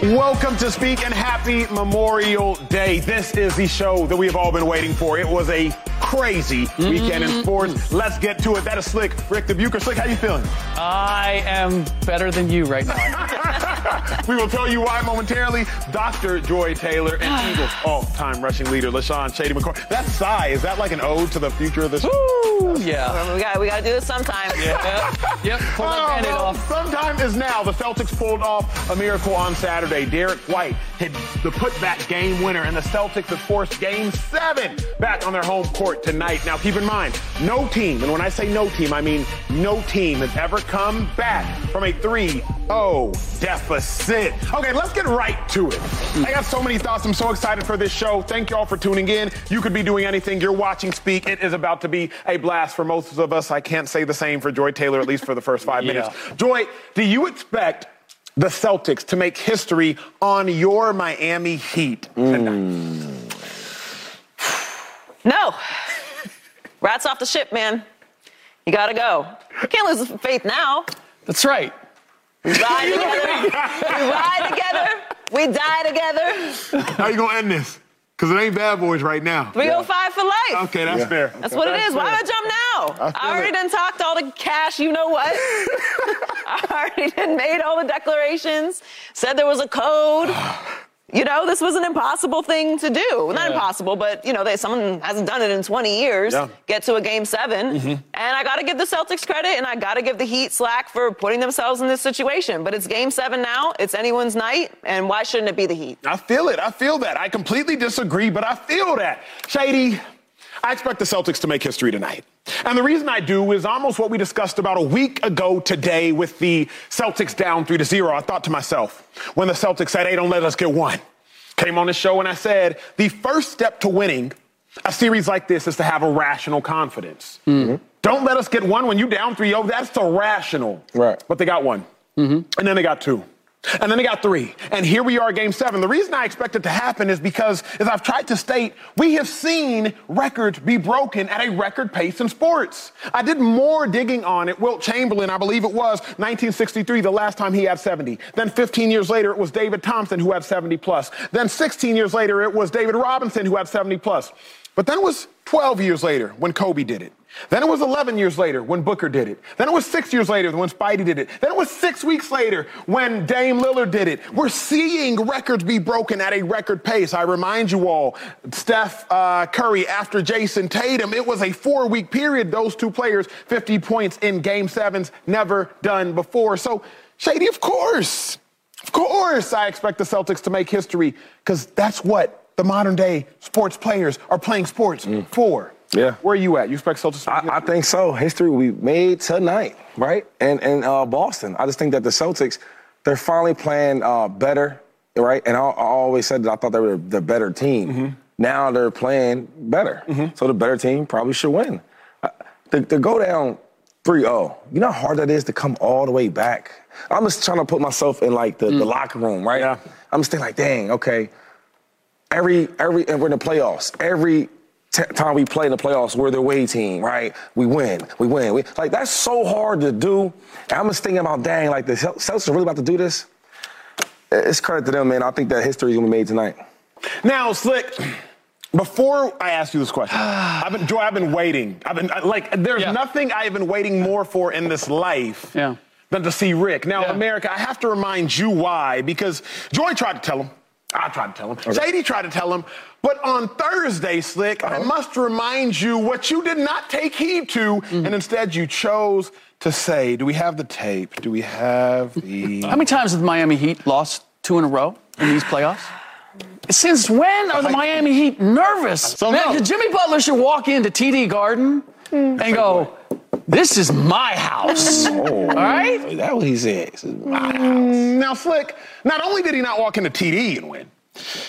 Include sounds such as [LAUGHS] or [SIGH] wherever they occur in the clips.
Welcome to Speak and Happy Memorial Day. This is the show that we have all been waiting for. It was a crazy mm-hmm. weekend in sports. Let's get to it. That is Slick. Rick the Bucher. Slick, how you feeling? I am better than you right now. [LAUGHS] we will tell you why momentarily. Dr. Joy Taylor and [SIGHS] Eagles all-time rushing leader LeSean Shady McCoy. That sigh, is that like an ode to the future of this? Ooh, yeah. We got we got to do this sometime. Yeah. yep. Pull that oh, well, off. Sometime is now. The Celtics pulled off a miracle on Saturday. Derrick White hit the putback game winner, and the Celtics have forced Game Seven back on their home court tonight. Now, keep in mind, no team, and when I say no team, I mean no team has ever come back from a 3 0 deficit. Okay, let's get right to it. I got so many thoughts. I'm so excited for this show. Thank you all for tuning in. You could be doing anything. You're watching Speak. It is about to be a blast for most of us. I can't say the same for Joy Taylor, at least for the first five [LAUGHS] yeah. minutes. Joy, do you expect the Celtics to make history on your Miami Heat tonight? Mm. No. Rats off the ship, man. You gotta go. You can't lose faith now. That's right. We ride together. we ride together. We die together. How you gonna end this? Because it ain't bad boys right now. 305 yeah. for life. Okay, that's yeah. fair. That's what it is. Why would I jump now? I, I already it. done talked all the cash, you know what? [LAUGHS] I already done made all the declarations, said there was a code. [SIGHS] [SIGHS] [SIGHS] You know, this was an impossible thing to do. Yeah. Not impossible, but you know, they, someone hasn't done it in 20 years. Yeah. Get to a game 7 mm-hmm. and I got to give the Celtics credit, and I got to give the Heat slack for putting themselves in this situation. But it's game seven now. It's anyone's night, and why shouldn't it be the Heat? I feel it. I feel that. I completely disagree, but I feel that. Shady. I expect the Celtics to make history tonight. And the reason I do is almost what we discussed about a week ago today with the Celtics down 3 to 0. I thought to myself, when the Celtics said, hey, don't let us get one, came on the show and I said, the first step to winning a series like this is to have a rational confidence. Mm-hmm. Don't let us get one when you down 3 0. That's irrational. Right. But they got one. Mm-hmm. And then they got two. And then they got three. And here we are, game seven. The reason I expect it to happen is because, as I've tried to state, we have seen records be broken at a record pace in sports. I did more digging on it. Wilt Chamberlain, I believe it was 1963, the last time he had 70. Then 15 years later, it was David Thompson who had 70 plus. Then 16 years later, it was David Robinson who had 70 plus. But then it was 12 years later when Kobe did it. Then it was 11 years later when Booker did it. Then it was six years later when Spidey did it. Then it was six weeks later when Dame Lillard did it. We're seeing records be broken at a record pace. I remind you all, Steph uh, Curry after Jayson Tatum, it was a four week period. Those two players, 50 points in game sevens, never done before. So, Shady, of course, of course, I expect the Celtics to make history because that's what the modern day sports players are playing sports mm. for. Yeah. Where are you at? You expect Celtics? I, I, think so. History we made tonight, right? And and uh, Boston. I just think that the Celtics, they're finally playing uh, better, right? And I, I, always said that I thought they were the better team. Mm-hmm. Now they're playing better, mm-hmm. so the better team probably should win. Uh, to, to go down 3-0, you know how hard that is to come all the way back. I'm just trying to put myself in like the, mm. the locker room, right? Yeah. I'm just thinking like, dang, okay. Every every and we're in the playoffs. Every time we play in the playoffs, we're the away team, right? We win, we win. We, like that's so hard to do. And I'm just thinking about, dang, like the Celtics are really about to do this. It's credit to them, man. I think that history is gonna be made tonight. Now, Slick. Before I ask you this question, [SIGHS] I've been, Joy, I've been waiting. I've been like, there's yeah. nothing I've been waiting more for in this life yeah. than to see Rick. Now, Yeah. America, I have to remind you why, because Joy tried to tell him. I tried to tell him. Shady tried to tell him. But on Thursday, Slick, I uh-huh. must remind you what you did not take heed to, mm-hmm. and instead you chose to say, do we have the tape? Do we have the. How many times has the Miami Heat lost two in a row in these playoffs? Since when are the Miami Heat nervous? don't Man, know. Jimmy Butler should walk into TD Garden mm. and go, "This is my house." [LAUGHS] Oh, All right? Is that what he said? He said, "Wow." Now, Slick, not only did he not walk into TD and win,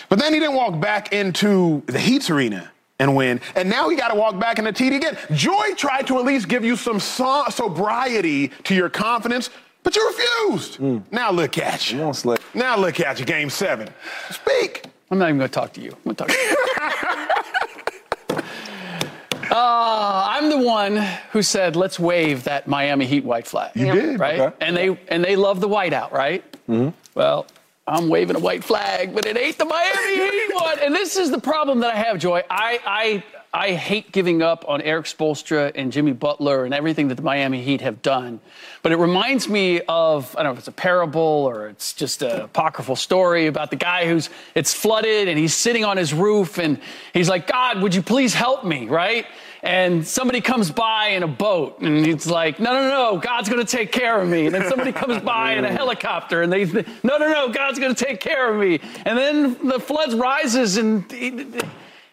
but then he didn't walk back into the Heat's arena and win. And now he got to walk back into TD again. Joy tried to at least give you some so- sobriety to your confidence, but you refused. Hmm. Now look at you. Come on, Slick. Now look at you, game seven. Speak. I'm not even going to talk to you. I'm going to talk to you. [LAUGHS] Uh, I'm the one who said, "Let's wave that Miami Heat white flag." You did. right? Okay. And they and they love the whiteout, right? Mm-hmm. Well, I'm waving a white flag, but it ain't the Miami Heat one. And this is the problem that I have, Joy. I I I hate giving up on Erik Spoelstra and Jimmy Butler and everything that the Miami Heat have done. But it reminds me of I don't know if it's a parable or it's just a apocryphal story about the guy who's it's flooded and he's sitting on his roof and he's like, God, would you please help me, right? and somebody comes by in a boat and he's like no no no god's going to take care of me and then somebody comes [LAUGHS] by in a helicopter and they no no no god's going to take care of me and then the flood rises and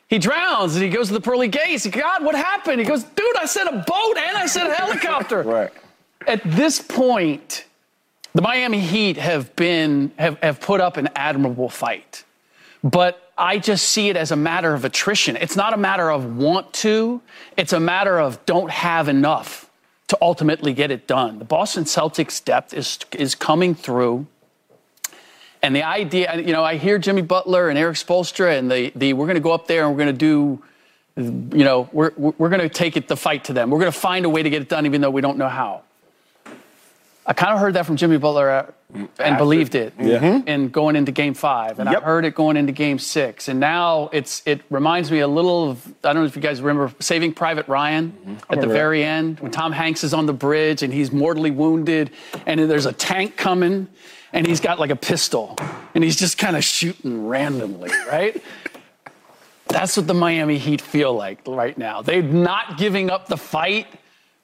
he, drowns and he goes to the pearly gates god what happened he goes dude i said a boat and i said a helicopter [LAUGHS] Right. at this point the miami heat have been have, have put up an admirable fight but I just see it as a matter of attrition. It's not a matter of want to, it's a matter of don't have enough to ultimately get it done. The Boston Celtics depth is is coming through. And the idea, you know, I hear Jimmy Butler and Erik Spoelstra and the, the we're going to go up there and we're going to do, you know, we're, we're going to take it the fight to them. We're going to find a way to get it done, even though we don't know how. I kind of heard that from Jimmy Butler uh, and believed it in going into game five. And Yep. I heard it going into game six. And now it's it reminds me a little of I don't know if you guys remember Saving Private Ryan at the very end when Tom Hanks is on the bridge and he's mortally wounded and there's a tank coming and he's got like a pistol and he's just kind of shooting randomly, right? That's what the Miami Heat feel like right now. They're not giving up the fight,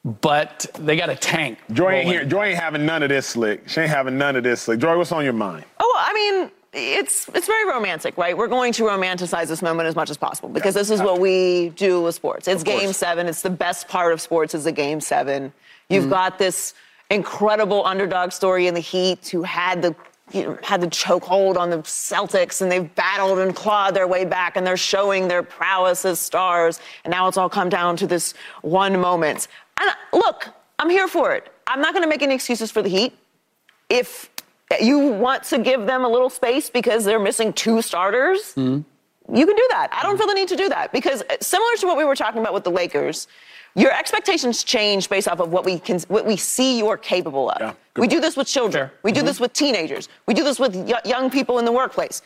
but they got a tank. Joy ain't here. Joy ain't having none of this, Slick. She ain't having none of this, Slick. Joy, what's on your mind? Oh, I mean, it's it's very romantic, right? We're going to romanticize this moment as much as possible because this is what we do with sports. It's game seven. It's the best part of sports is the game seven. You've mm. got this incredible underdog story in the Heat who had the you know, had the chokehold on the Celtics and they've battled and clawed their way back and they're showing their prowess as stars. And now it's all come down to this one moment. And look, I'm here for it. I'm not going to make any excuses for the Heat if you want to give them a little space because they're missing two starters, you can do that. I don't feel the need to do that because uh, similar to what we were talking about with the Lakers, your expectations change based off of what we can, what we see you're capable of. Yeah, we do this with children. Sure. We do this with teenagers. We do this with y- young people in the workplace.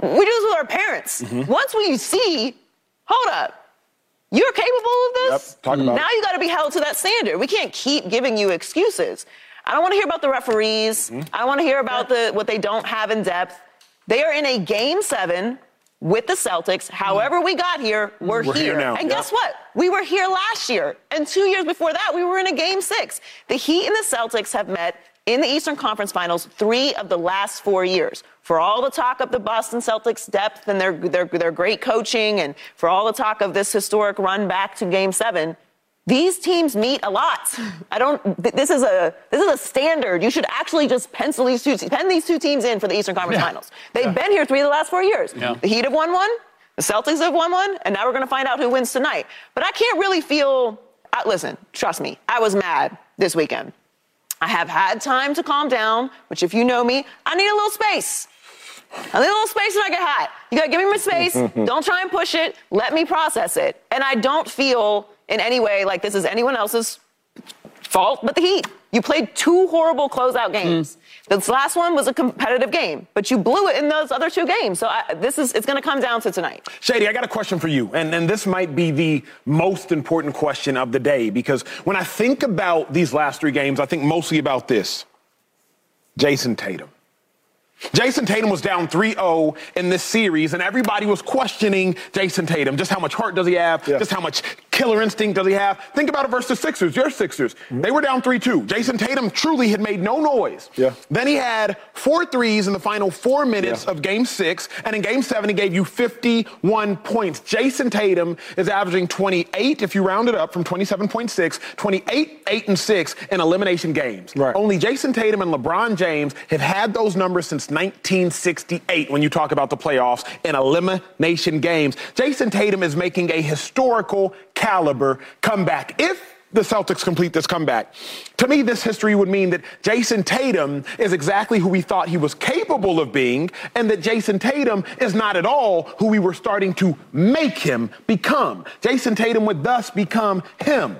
We do this with our parents. Once we see, hold up, you're capable of this. Yep, talk about now it. you got to be held to that standard. We can't keep giving you excuses. I don't want to hear about the referees. Mm-hmm. I don't want to hear about the what they don't have in depth. They are in a game seven with the Celtics. However, we got here, we're, We're here now, And yep. guess what? We were here last year. And two years before that, we were in a game six. The Heat and the Celtics have met in the Eastern Conference Finals three of the last four years. For all the talk of the Boston Celtics depth and their, their, their great coaching, and for all the talk of this historic run back to game seven, these teams meet a lot. I don't. th- This is a this is a standard. You should actually just pencil these two pen these two teams in for the Eastern Conference Yeah. Finals. They've been here three of the last four years. Yeah. The Heat have won one. The Celtics have won one, and now we're going to find out who wins tonight. But I can't really feel. Uh, listen, trust me. I was mad this weekend. I have had time to calm down, which if you know me, I need a little space. I need a little space when I get hot. You gotta give me my space. [LAUGHS] don't try and push it. Let me process it. And I don't feel in any way like this is anyone else's fault but the Heat. You played two horrible closeout games. Hmm. This last one was a competitive game, but you blew it in those other two games. So I, this is it's going to come down to tonight. Shady, I got a question for you, and, and this might be the most important question of the day because when I think about these last three games, I think mostly about this: Jayson Tatum. Jayson Tatum was down 3-0 in this series, and everybody was questioning Jayson Tatum. Just how much heart does he have? Yeah. Just how much killer instinct does he have? Think about it versus the Sixers, your Sixers. Mm-hmm. They were down 3-2. Jayson Tatum truly had made no noise. Yeah. Then he had four threes in the final four minutes yeah. of game six, and in game seven, he gave you 51 points. Jayson Tatum is averaging 28, if you round it up from 27.6, 28, 8, and 6 in elimination games. Right. Only Jayson Tatum and LeBron James have had those numbers since 1968 when you talk about the playoffs in elimination games. Jayson Tatum is making a historical caliber comeback. If the Celtics complete this comeback. To me, this history would mean that Jayson Tatum is exactly who we thought he was capable of being, and that Jayson Tatum is not at all who we were starting to make him become. Jayson Tatum would thus become him.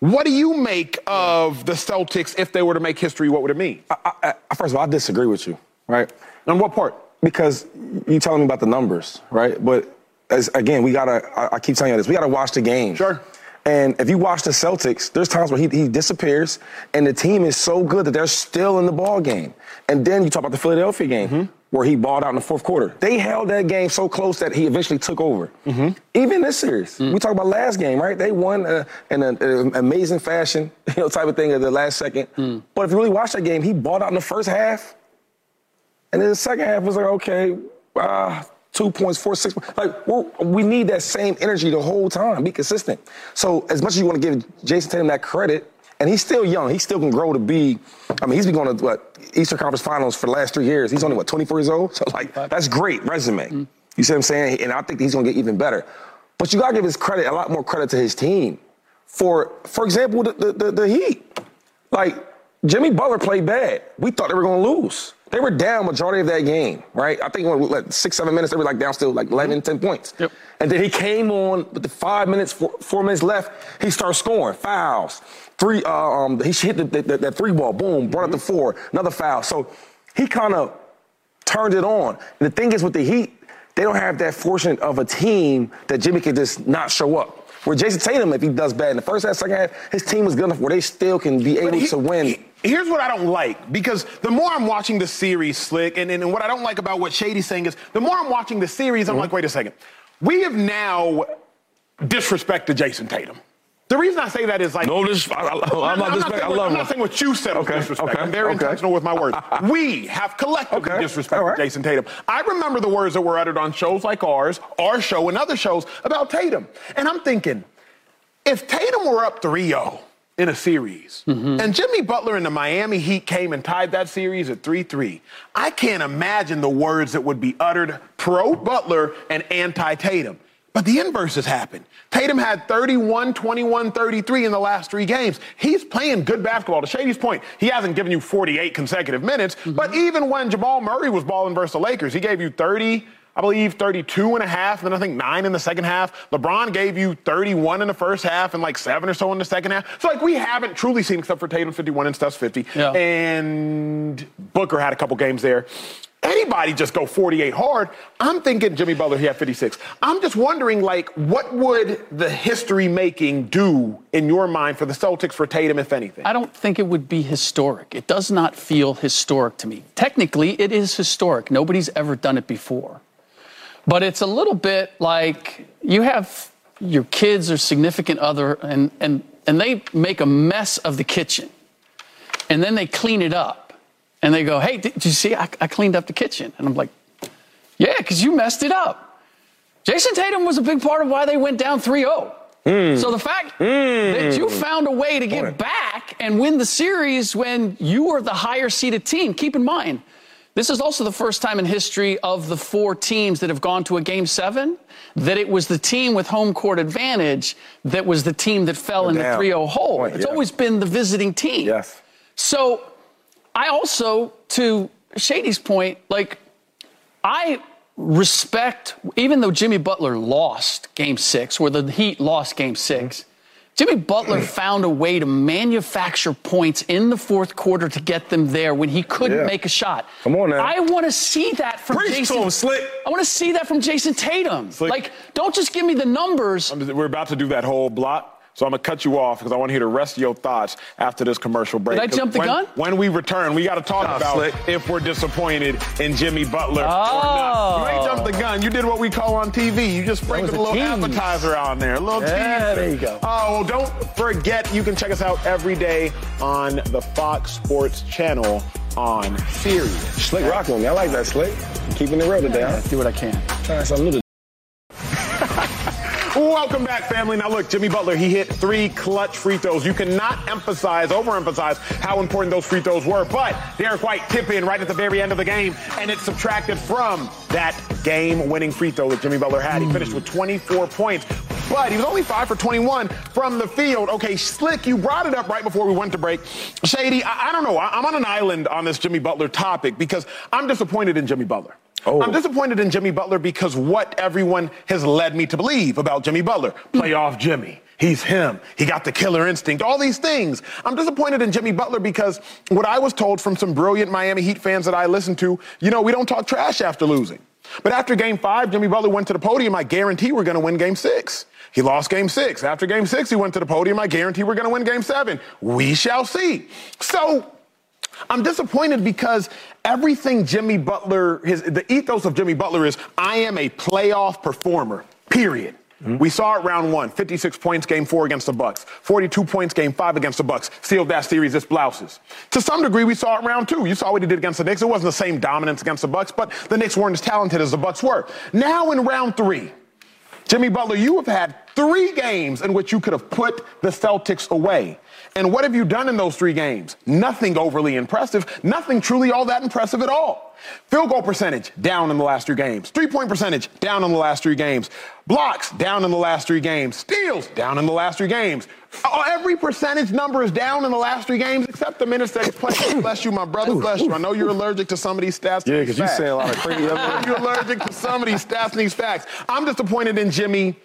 What do you make of the Celtics if they were to make history? What would it mean? I, I, first of all, I disagree with you right? On what part? Because you're telling me about the numbers, right? But as again, we gotta. I, I keep telling you this. We gotta watch the game. Sure. And if you watch the Celtics, there's times where he, he disappears, and the team is so good that they're still in the ball game. And then you talk about the Philadelphia game, mm-hmm. where he balled out in the fourth quarter. They held that game so close that he eventually took over. Mm-hmm. Even this series, mm-hmm. we talk about last game, right? They won uh, in an amazing fashion, [LAUGHS] you know, type of thing at the last second. Mm. But if you really watch that game, he balled out in the first half and then the second half was like, okay, uh, two points, four, six. Like we need that same energy the whole time. Be consistent. So as much as you want to give Jayson Tatum that credit, and he's still young, he still can grow to be. I mean, he's been going to what Eastern Conference Finals for the last three years. He's only what 24 years old. [LAUGHS] So like that's great resume. Mm-hmm. You see what I'm saying? And I think he's going to get even better. But you got to give his credit a lot more credit to his team. For for example, the the, the, the Heat, like Jimmy Butler played bad. We thought they were going to lose. They were down majority of that game, right? I think when like six, seven minutes, they were like down still like 11, mm-hmm. 10 points. Yep. And then he came on with the five minutes, four, four minutes left. He started scoring fouls. Three, uh, um, he hit the, the, the, three ball, boom, brought mm-hmm. up the four, another foul. So he kind of turned it on. And the thing is with the Heat, they don't have that fortune of a team that Jimmy can just not show up. Where Jayson Tatum, if he does bad in the first half, second half, his team is good enough where they still can be able he, to win. He, here's what I don't like because the more I'm watching the series, Slick, and, and what I don't like about what Shady's saying is the more I'm watching the series, I'm mm-hmm. like, wait a second. We have now disrespected Jayson Tatum. The reason I say that is like no, this I, am not, not, I love I'm not saying what you said okay, disrespect. Okay, I'm very okay. intentional with my words. [LAUGHS] we have collectively okay, disrespected right. Jayson Tatum. I remember the words that were uttered on shows like ours, our show, and other shows about Tatum, and I'm thinking, if Tatum were up 3-0 in a series. Mm-hmm. And Jimmy Butler and the Miami Heat came and tied that series at 3 3. I can't imagine the words that would be uttered pro Butler and anti Tatum. But the inverse has happened. Tatum had 31, 21, 33 in the last three games. He's playing good basketball. To Shady's point, he hasn't given you 48 consecutive minutes, mm-hmm. but even when Jamal Murray was balling versus the Lakers, he gave you 30, I believe 32 and a half, and then I think nine in the second half. LeBron gave you 31 in the first half and like seven or so in the second half. So like we haven't truly seen except for Tatum 51 and Steph's 50. Yeah. And Booker had a couple games there. Anybody just go 48 hard. I'm thinking Jimmy Butler, he had 56. I'm just wondering, like, what would the history making do in your mind for the Celtics for Tatum, if anything? I don't think it would be historic. It does not feel historic to me. Technically, it is historic. Nobody's ever done it before. But it's a little bit like you have your kids or significant other and, and, and they make a mess of the kitchen and then they clean it up and they go, Hey, did you see? I, I cleaned up the kitchen. And I'm like, Yeah, because you messed it up. Jayson Tatum was a big part of why they went down 3 0. Mm. So the fact mm. that you found a way to get back and win the series when you were the higher seeded team, keep in mind, this is also the first time in history of the four teams that have gone to a game seven that it was the team with home court advantage that was the team that fell in the 3 0 hole. Point, it's yeah. always been the visiting team. Yes. So I also, to Shady's point, like, I respect, even though Jimmy Butler lost game six, where the Heat lost game 6 mm-hmm. Jimmy Butler [CLEARS THROAT] found a way to manufacture points in the fourth quarter to get them there when he couldn't Yeah. make a shot. Come on now. I want to see that from Preach to Jayson. him, Slick. I want to see that from Jayson Tatum. Slick. Like, don't just give me the numbers. We're about to do that whole block. So I'm gonna cut you off because I want to hear the rest of your thoughts after this commercial break. Did I 'Cause jump the when, gun? When we return, we got to talk Nah, about Slick. if we're disappointed in Jimmy Butler or Oh. not. You ain't oh. jumped the gun. You did what we call on TV. You just sprinkled a a little tease. appetizer on there, a little Yeah, teaser. there you go. Oh, well, don't forget you can check us out every day on the Fox Sports channel on Sirius. Slick rock with me. I like that, Slick. Keeping it real today, huh? Do what I can. Trying something new. Welcome back, family. Now, look, Jimmy Butler, he hit three clutch free throws. You cannot emphasize, overemphasize how important those free throws were. But Derrick White tip in right at the very end of the game, and it's subtracted from that game winning free throw that Jimmy Butler had. He finished with 24 points, but he was only 5 for 21 from the field. Okay, Slick, you brought it up right before we went to break. Shady, I, I don't know. I, I'm on an island on this Jimmy Butler topic because I'm disappointed in Jimmy Butler. Oh. I'm disappointed in Jimmy Butler because what everyone has led me to believe about Jimmy Butler. Playoff Jimmy. He's him. He got the killer instinct. All these things. I'm disappointed in Jimmy Butler because what I was told from some brilliant Miami Heat fans that I listened to, you know, we don't talk trash after losing. But after game five, Jimmy Butler went to the podium. I guarantee we're going to win game six. He lost game six. After game six, he went to the podium. I guarantee we're going to win game seven. We shall see. So I'm disappointed because everything Jimmy Butler, his the ethos of Jimmy Butler is I am a playoff performer. Period. Mm-hmm. We saw it round one, 56 points game four against the Bucks, 42 points game five against the Bucks. Sealed that series. It's blouses. To some degree, we saw it round two. You saw what he did against the Knicks. It wasn't the same dominance against the Bucks, but the Knicks weren't as talented as the Bucks were. Now in round three, Jimmy Butler, you have had three games in which you could have put the Celtics away. And what have you done in those three games? Nothing overly impressive, nothing truly all that impressive at all. Field goal percentage down in the last three games. Three point percentage down in the last three games. Blocks down in the last three games. Steals down in the last three games. Oh, Every percentage number is down in the last three games except the minutes that he's played. Bless you, my brother. Bless you. I know you're allergic to some of these stats. Yeah, because you say a lot of crazy. [LAUGHS] You're allergic to some of these stats and these facts. I'm disappointed in Jimmy.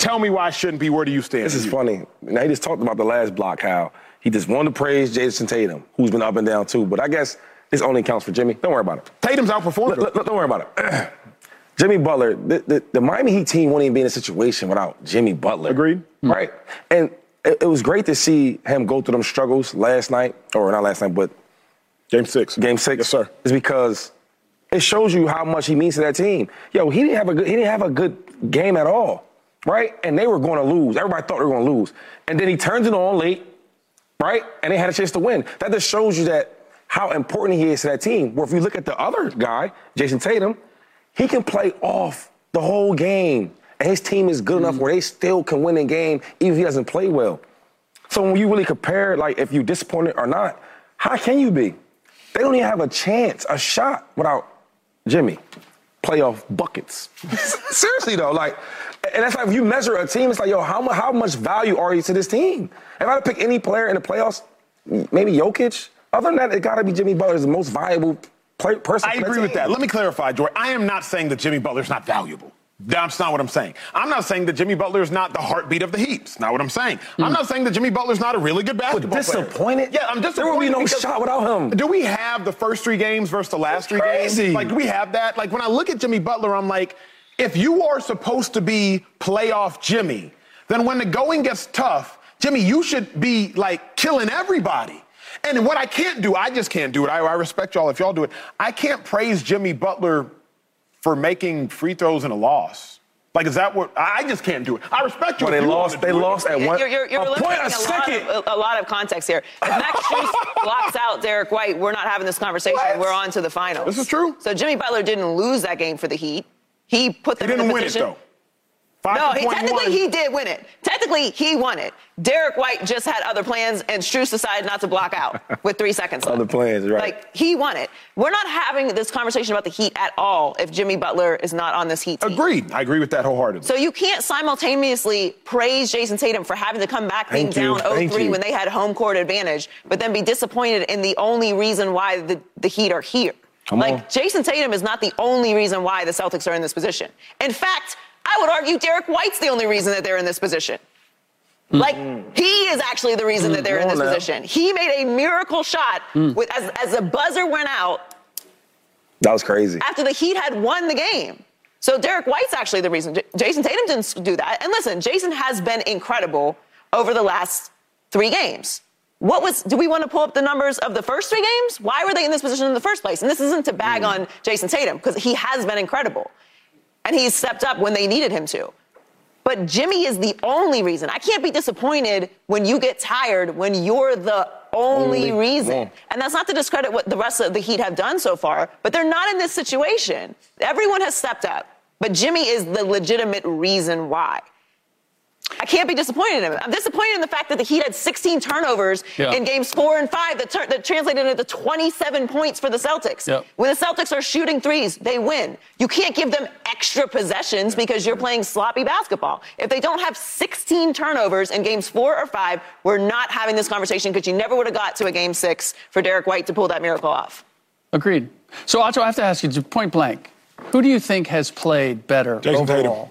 Tell me why I shouldn't be. Where do you stand? This is funny. Now he just talked about the last block, how he just wanted to praise Jayson Tatum, who's been up and down too. But I guess this only counts for Jimmy. Don't worry about it. Tatum's outperformed. Look, look, don't worry about it. [CLEARS THROAT] Jimmy Butler, the, the, the Miami Heat team wouldn't even be in a situation without Jimmy Butler. Agreed. Right? And it, it was great to see him go through them struggles last night, or not last night, but Game six. game six. Yes, sir. Is because it shows you how much he means to that team. Yo, he didn't have a good, he didn't have a good game at all, right? And they were going to lose. Everybody thought they were going to lose, and then he turns it on late, right? And they had a chance to win. That just shows you that how important he is to that team. Where if you look at the other guy, Jayson Tatum, he can play off the whole game, and his team is good enough mm. where they still can win a game even if he doesn't play well. So when you really compare, like if you're disappointed or not, how can you be? They don't even have a chance, a shot without Jimmy. Playoff buckets. [LAUGHS] Seriously though, like, and that's like if you measure a team, it's like, yo, how, how much value are you to this team? If I had to pick any player in the playoffs, maybe Jokic. Other than that, it got to be Jimmy Butler is the most valuable play, person. I agree with that. Let me clarify, Joy. I am not saying that Jimmy Butler's not valuable. That's not what I'm saying. I'm not saying that Jimmy Butler is not the heartbeat of the Heat. That's not what I'm saying. I'm hmm. not saying that Jimmy Butler's not a really good basketball player. disappointed? Yeah, I'm disappointed. There will be no shot without him. Do we have the first three games versus the last three crazy. games? Like, do we have that? Like, when I look at Jimmy Butler, I'm like, if you are supposed to be playoff Jimmy, then when the going gets tough, Jimmy, you should be like killing everybody. And what I can't do, I just can't do it. I, I respect y'all if y'all do it. I can't praise Jimmy Butler for making free throws in a loss. Like, is that what? I I just can't do it. I respect you. But they you lost. They do it. lost at one. You're, you're, you're a point eliminating a a, lot of, a, a lot of context here. If Max [LAUGHS] Strus blocks out Derrick White, we're not having this conversation. What? We're on to the finals. This is true. So Jimmy Butler didn't lose that game for the Heat. He put He them in didn't a win it, position. though. No, he, 21. technically he did win it. Technically he won it. Derrick White just had other plans, and Strus decided not to block out [LAUGHS] with three seconds left. Other plans, right. Like he won it. We're not having this conversation about the Heat at all if Jimmy Butler is not on this Heat team. Agreed. I agree with that wholeheartedly. So you can't simultaneously praise Jayson Tatum for having to come back being down 0-3 when they had home court advantage, but then be disappointed in the only reason why the, the Heat are here. Come like on. Jayson Tatum is not the only reason why the Celtics are in this position. In fact, I would argue Derrick White's the only reason that they're in this position. Like mm-hmm. he is actually the reason that they're in this now. position. He made a miracle shot mm. with as as the buzzer went out That was crazy. after the Heat had won the game. So Derrick White's actually the reason. J- Jayson Tatum didn't do that. And listen, Jayson has been incredible over the last three games. What was? Do we want to pull up the numbers of the first three games? Why were they in this position in the first place? And this isn't to bag hmm. on Jayson Tatum because he has been incredible, and he's stepped up when they needed him to. But Jimmy is the only reason. I can't be disappointed when you get tired when you're the only Only reason. one. And that's not to discredit what the rest of the Heat have done so far, but they're not in this situation. Everyone has stepped up, but Jimmy is the legitimate reason why. I can't be disappointed in him. I'm disappointed in the fact that the Heat had 16 turnovers Yeah. in games four and five that, tur- that translated into 27 points for the Celtics. Yep. When the Celtics are shooting threes, they win. You can't give them extra possessions because you're playing sloppy basketball. If they don't have 16 turnovers in games four or five, we're not having this conversation because you never would have got to a game six for Derrick White to pull that miracle off. Agreed. So, Otto, I have to ask you, point blank, who do you think has played better Jayson Tatum.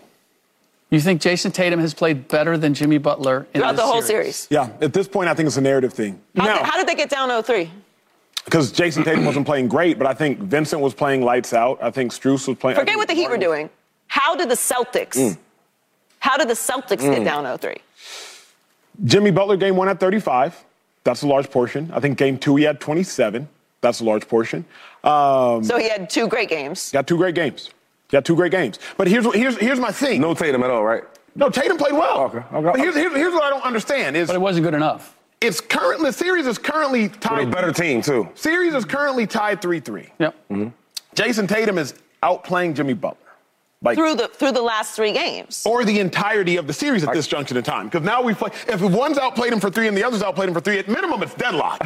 Overall? You think Jayson Tatum has played better than Jimmy Butler in Throughout this the whole series. Yeah, at this point, I think it's a narrative thing. How, Now, did, how did they get down 0-3? because Jayson Tatum wasn't playing great, but I think Vincent was playing lights out. I think Strus was playing. I Forget what the Heat were doing. How did the Celtics? Mm. How did the Celtics get down 0-3? Jimmy Butler game one at 35. That's a large portion. I think game two he had 27. That's a large portion. Um, So he had two great games. got two great games. Got two great games. But here's here's here's my thing. No Tatum at all, right? No, Tatum played well. Okay, okay. But here's, here's, here's what I don't understand is But it wasn't good enough. it's current the series is currently With a tied. better team too. Series is currently tied three three. Yep. Mm-hmm. Jayson Tatum is outplaying Jimmy Butler. Like through the through the last three games. or the entirety of the series at this junction in time. Because now we play. If one's outplayed him for three and the other's outplayed him for three, at minimum it's deadlock.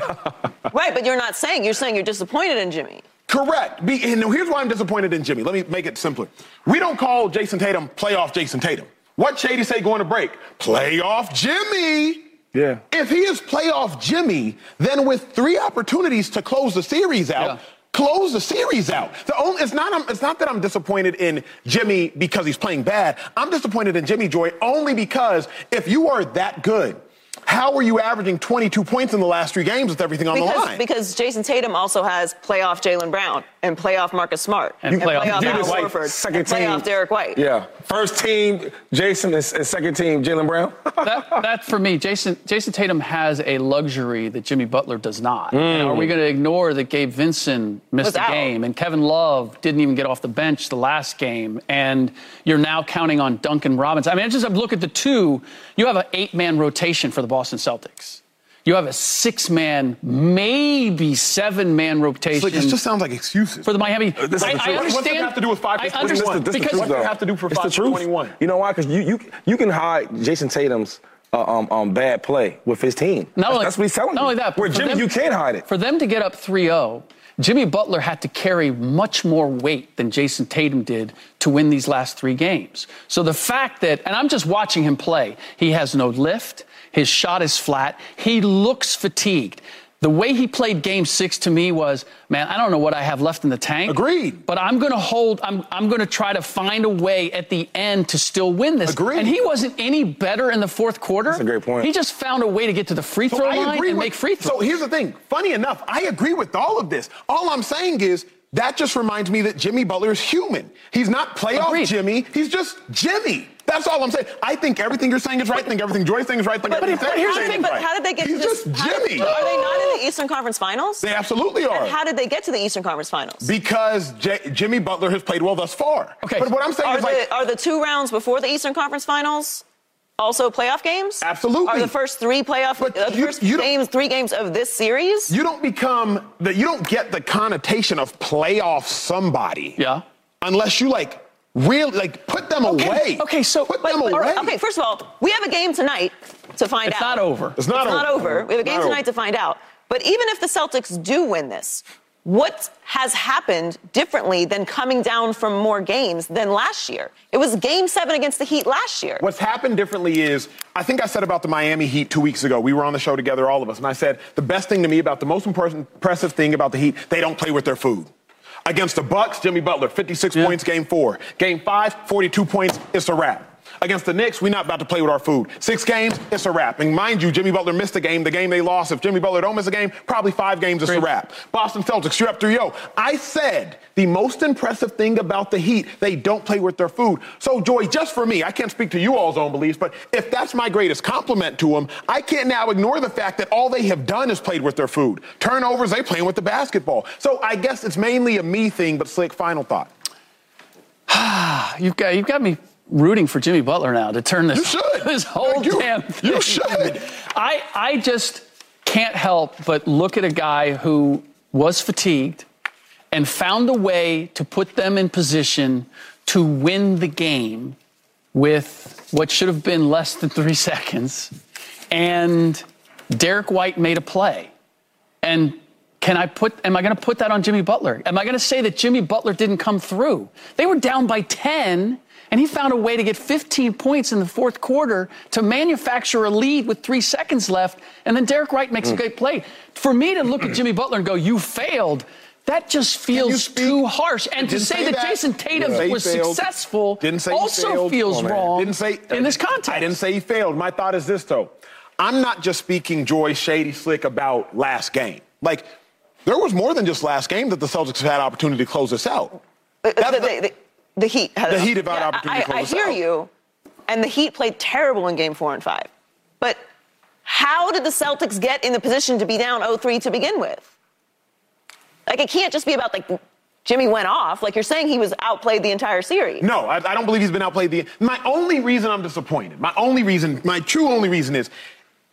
[LAUGHS] Right, but you're not saying you're saying you're disappointed in Jimmy. Correct. Be, and here's why I'm disappointed in Jimmy. Let me make it simpler. We don't call Jayson Tatum playoff Jayson Tatum. What Shady say going to break? Playoff Jimmy. Yeah. If he is playoff Jimmy, then with three opportunities to close the series out, Yeah. close the series out. The only, it's not it's not that I'm disappointed in Jimmy because he's playing bad. I'm disappointed in Jimmy Joy only because if you are that good, how are you averaging 22 points in the last three games with everything on the line? because Jayson Tatum also has playoff Jaylen Brown and playoff Marcus Smart And playoff Al Derrick White. Horford Second and team. playoff Derrick White. Yeah. First team Jayson and, and second team Jaylen Brown. [LAUGHS] that, that for me, Jayson Jayson Tatum has a luxury that Jimmy Butler does not. Mm. And are we going to ignore that Gabe Vincent missed Was the out. game and Kevin Love didn't even get off the bench the last game, and you're now counting on Duncan Robinson? I mean, I just look at the two. You have an eight-man rotation for the Boston Celtics. You have a six-man, maybe seven-man rotation like, it just sounds like excuses. for the Miami. this is I, the I truth. understand. What's it have to do with five I to understand 21? This is the because What truth, you though. have to do for it's five the to truth. 21? You know why? Because you, you you can hide Jayson Tatum's uh, um, um, bad play with his team. Not that's, only, that's what he's telling not you. only that, Where for Jimmy, them- you can't hide it. For them to get up 3 0, Jimmy Butler had to carry much more weight than Jayson Tatum did to win these last three games. So the fact that, and I'm just watching him play, he has no lift, his shot is flat, he looks fatigued. The way he played game six to me was, man, I don't know what I have left in the tank. Agreed. But I'm going to hold, I'm, I'm going to try to find a way at the end to still win this. Agreed. And he wasn't any better in the fourth quarter. That's a great point. He just found a way to get to the free So throw I line and with- make free throws. So here's the thing. Funny enough, I agree with all of this. All I'm saying is that just reminds me that Jimmy Butler is human. He's not playoff Agreed. Jimmy. He's just Jimmy. That's all I'm saying. I think everything you're saying is right. I think everything Joy's saying is right. I think But, everything but Tatum's here's the saying thing, but right. how did they get He's to this? just how- Jimmy. Are they not in the Eastern Conference Finals? They absolutely are. And how did they get to the Eastern Conference Finals? because J- Jimmy Butler has played well thus far. Okay. But what I'm saying Are is the, like, are the two rounds before the Eastern Conference Finals also playoff games? Absolutely. Are the first three playoff But uh, the you- first you games, three games of this series? you don't become the you don't get the connotation of playoff somebody. Yeah. Unless you like really like put them away. okay, so- put but- them but- away. Okay, first of all, we have a game tonight to find It's out. It's not over. It's not It's not over. over. We have a game Not tonight over. to find out. But even if the Celtics do win this, what has happened differently than coming down from more games than last year? It was game seven against the Heat last year. What's happened differently is, I think I said about the Miami Heat two weeks ago. We were on the show together, all of us, and I said the best thing to me about the most impressive thing about the Heat, they don't play with their food. Against the Bucks, Jimmy Butler, 56 Yeah. points, game four. Game five, 42 points. It's a wrap. Against the Knicks, we're not about to play with our food. Six games, it's a wrap. And mind you, Jimmy Butler missed a game, the game they lost. If Jimmy Butler don't miss a game, probably five games, it's a wrap. Boston Celtics, you're up 3 0. I said the most impressive thing about the Heat, they don't play with their food. So, Joy, just for me, I can't speak to you all's own beliefs, but if that's my greatest compliment to them, I can't now ignore the fact that all they have done is played with their food. Turnovers, they playing with the basketball. So I guess it's mainly a me thing, but slick, final thought. [SIGHS] you've got you've got me rooting for Jimmy Butler now to turn this, [LAUGHS] this whole you, damn thing. You should. I I just can't help but look at a guy who was fatigued and found a way to put them in position to win the game with what should have been less than three [LAUGHS] seconds. And Derrick White made a play. And can I put, am I going to put that on Jimmy Butler? Am I going to say that Jimmy Butler didn't come through? They were down by 10, and he found a way to get 15 points in the fourth quarter to manufacture a lead with three seconds left, and then Derrick White makes mm. a great play. For me to look at [CLEARS THROAT] Jimmy Butler and go, you failed, that just feels too harsh. And to say, say that, that, Jayson Tatum yeah. was successful also feels oh, wrong didn't say, in this context. I didn't say he failed. My thought is this, though. I'm not just speaking Joy Shady Slick about last game. Like, there was more than just last game that the Celtics have had opportunity to close this out. Uh, the, the, the, the, Heat had the Heat about yeah, opportunity I, I hear you, and the Heat played terrible in Game Four and Five. But how did the Celtics get in the position to be down 0-3 to begin with? Like it can't just be about like Jimmy went off. Like you're saying he was outplayed the entire series. No, I, I, don't believe he's been outplayed. The my only reason I'm disappointed, my only reason, my true only reason is